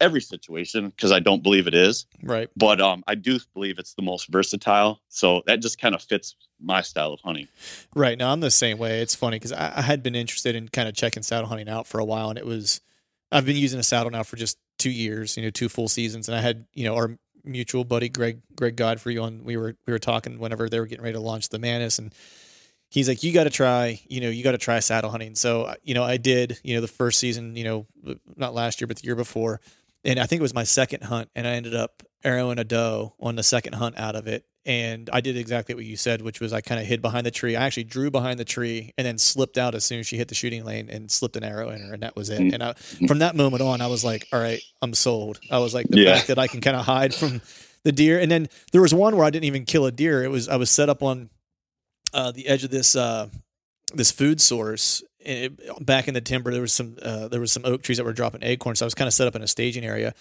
every situation because I don't believe it is, Right. but um, I do believe it's the most versatile. So that just kind of fits my style of hunting. Right. Now I'm the same way. It's funny because I, I had been interested in kind of checking saddle hunting out for a while, and it was I've been using a saddle now for just two years, you know, two full seasons, and I had you know our mutual buddy Greg Greg Godfrey on. We were we were talking whenever they were getting ready to launch the Mantis, and he's like, "You got to try, you know, you got to try saddle hunting." So uh, you know, I did, you know, the first season, you know, not last year but the year before, and I think it was my second hunt, and I ended up arrowing a doe on the second hunt out of it. And I did exactly what you said, which was I kind of hid behind the tree. I actually drew behind the tree and then slipped out as soon as she hit the shooting lane and slipped an arrow in her, and that was it. Mm. And I, from that moment on, I was like, "All right, I'm sold." I was like, the Yeah. fact that I can kind of hide from the deer, and then there was one where I didn't even kill a deer. It was I was set up on uh, the edge of this uh, this food source. It, back in the timber, there was some uh, there was some oak trees that were dropping acorns. So I was kind of set up in a staging area,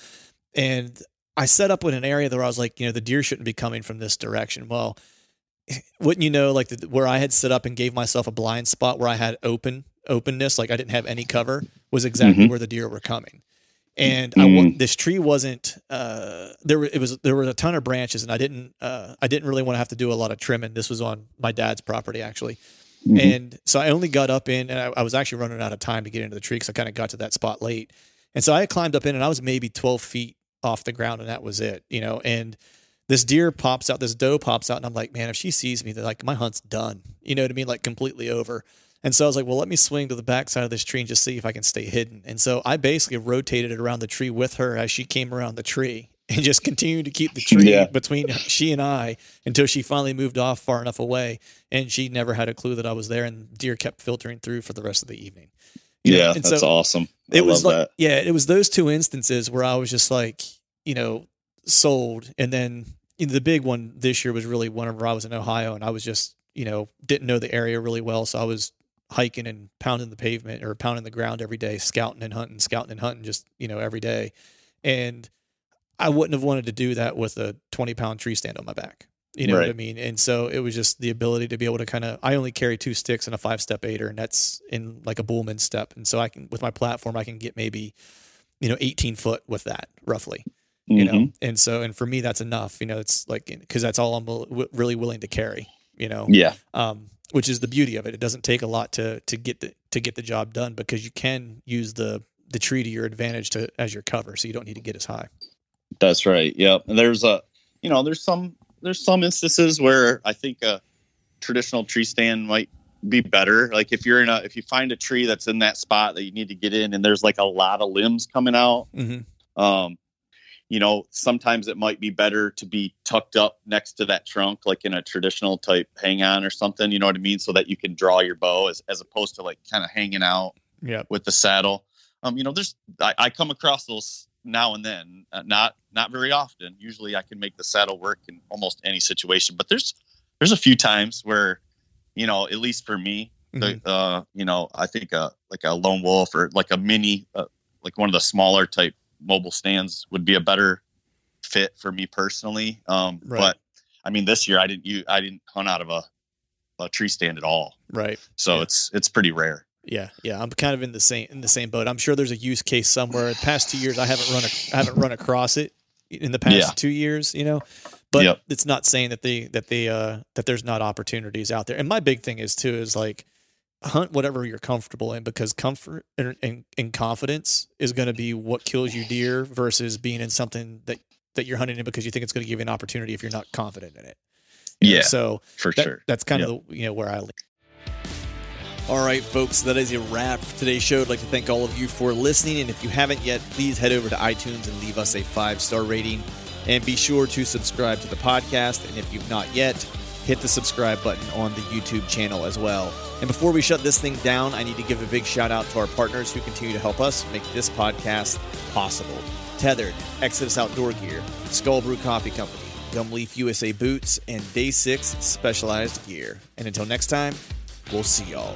and I set up in an area where I was like, you know, the deer shouldn't be coming from this direction. Well, wouldn't you know, like the, where I had set up and gave myself a blind spot where I had open openness, like I didn't have any cover, was exactly Mhm. where the deer were coming. And I wa- Mm. this tree wasn't uh, there. were- It was there were a ton of branches, and I didn't uh, I didn't really want to have to do a lot of trimming. This was on my dad's property actually, Mhm. and so I only got up in, and I, I was actually running out of time to get into the tree because I kind of got to that spot late. And so I climbed up in, and I was maybe 12 feet off the ground, and that was it, you know. And this deer pops out, this doe pops out, and I'm like, man, if she sees me, they're like, my hunt's done. You know what I mean? Like completely over. And so I was like, well, let me swing to the backside of this tree and just see if I can stay hidden. And so I basically rotated it around the tree with her as she came around the tree and just continued to keep the tree Yeah. between she and I until she finally moved off far enough away. And she never had a clue that I was there. And deer kept filtering through for the rest of the evening. Know, yeah, and that's so- awesome. I it was like that. yeah it was those two instances where i was just like you know sold and then you know, the big one this year was really whenever i was in ohio and i was just you know didn't know the area really well so i was hiking and pounding the pavement or pounding the ground every day scouting and hunting scouting and hunting just you know every day. And i wouldn't have wanted to do that with a 20 pound tree stand on my back. You know what i mean? And so it was just the ability to be able to kind of i only carry two sticks and a five step aider and that's in like a bullman step. And so i can with my platform i can get maybe you know 18 foot with that roughly you know? Mhm. and so and for me that's enough you know? It's like because that's all i'm really willing to carry You know, Yeah. um, which is the beauty of it. It doesn't take a lot to to get the to get the job done because you can use the the tree to your advantage to as your cover, so you don't need to get as high. That's right. Yep. And there's a, you know, there's some there's some instances where I think a traditional tree stand might be better. Like if you're in a if you find a tree that's in that spot that you need to get in, and there's like a lot of limbs coming out, Mm-hmm. um, you know, sometimes it might be better to be tucked up next to that trunk, like in a traditional type hang on or something. You know what I mean? So that you can draw your bow as as opposed to like kind of hanging out Yeah. with the saddle. Um, you know, there's I, I come across those now and then, uh, not not very often. Usually, I can make the saddle work in almost any situation, but there's there's a few times where, you know, at least for me, Mhm. the uh, you know, I think uh like a lone wolf or like a mini, uh, like one of the smaller type mobile stands would be a better fit for me personally. Um, Right. but I mean, this year I didn't you I didn't hunt out of a a tree stand at all, Right. so Yeah. it's it's pretty rare. Yeah, yeah, I'm kind of in the same in the same boat. I'm sure there's a use case somewhere. The past two years, I haven't run a, I haven't run across it in the past Yeah. two years. You know, but Yep. it's not saying that they that they uh that there's not opportunities out there. And my big thing is too is like hunt whatever you're comfortable in because comfort and, and, and confidence is going to be what kills you deer versus being in something that that you're hunting in because you think it's going to give you an opportunity if you're not confident in it. You know, Yeah, So for that, sure. That's kind of the, you know where I lean. All right, folks, that is a wrap for today's show. I'd like to thank all of you for listening. And if you haven't yet, please head over to iTunes and leave us a five star rating. And be sure to subscribe to the podcast. And if you've not yet, hit the subscribe button on the YouTube channel as well. And before we shut this thing down, I need to give a big shout out to our partners who continue to help us make this podcast possible. Tethrd, Exodus Outdoor Gear, Skull Brew Coffee Company, Gumleaf USA Boots, and Day 6 Specialized Gear. And until next time, we'll see y'all.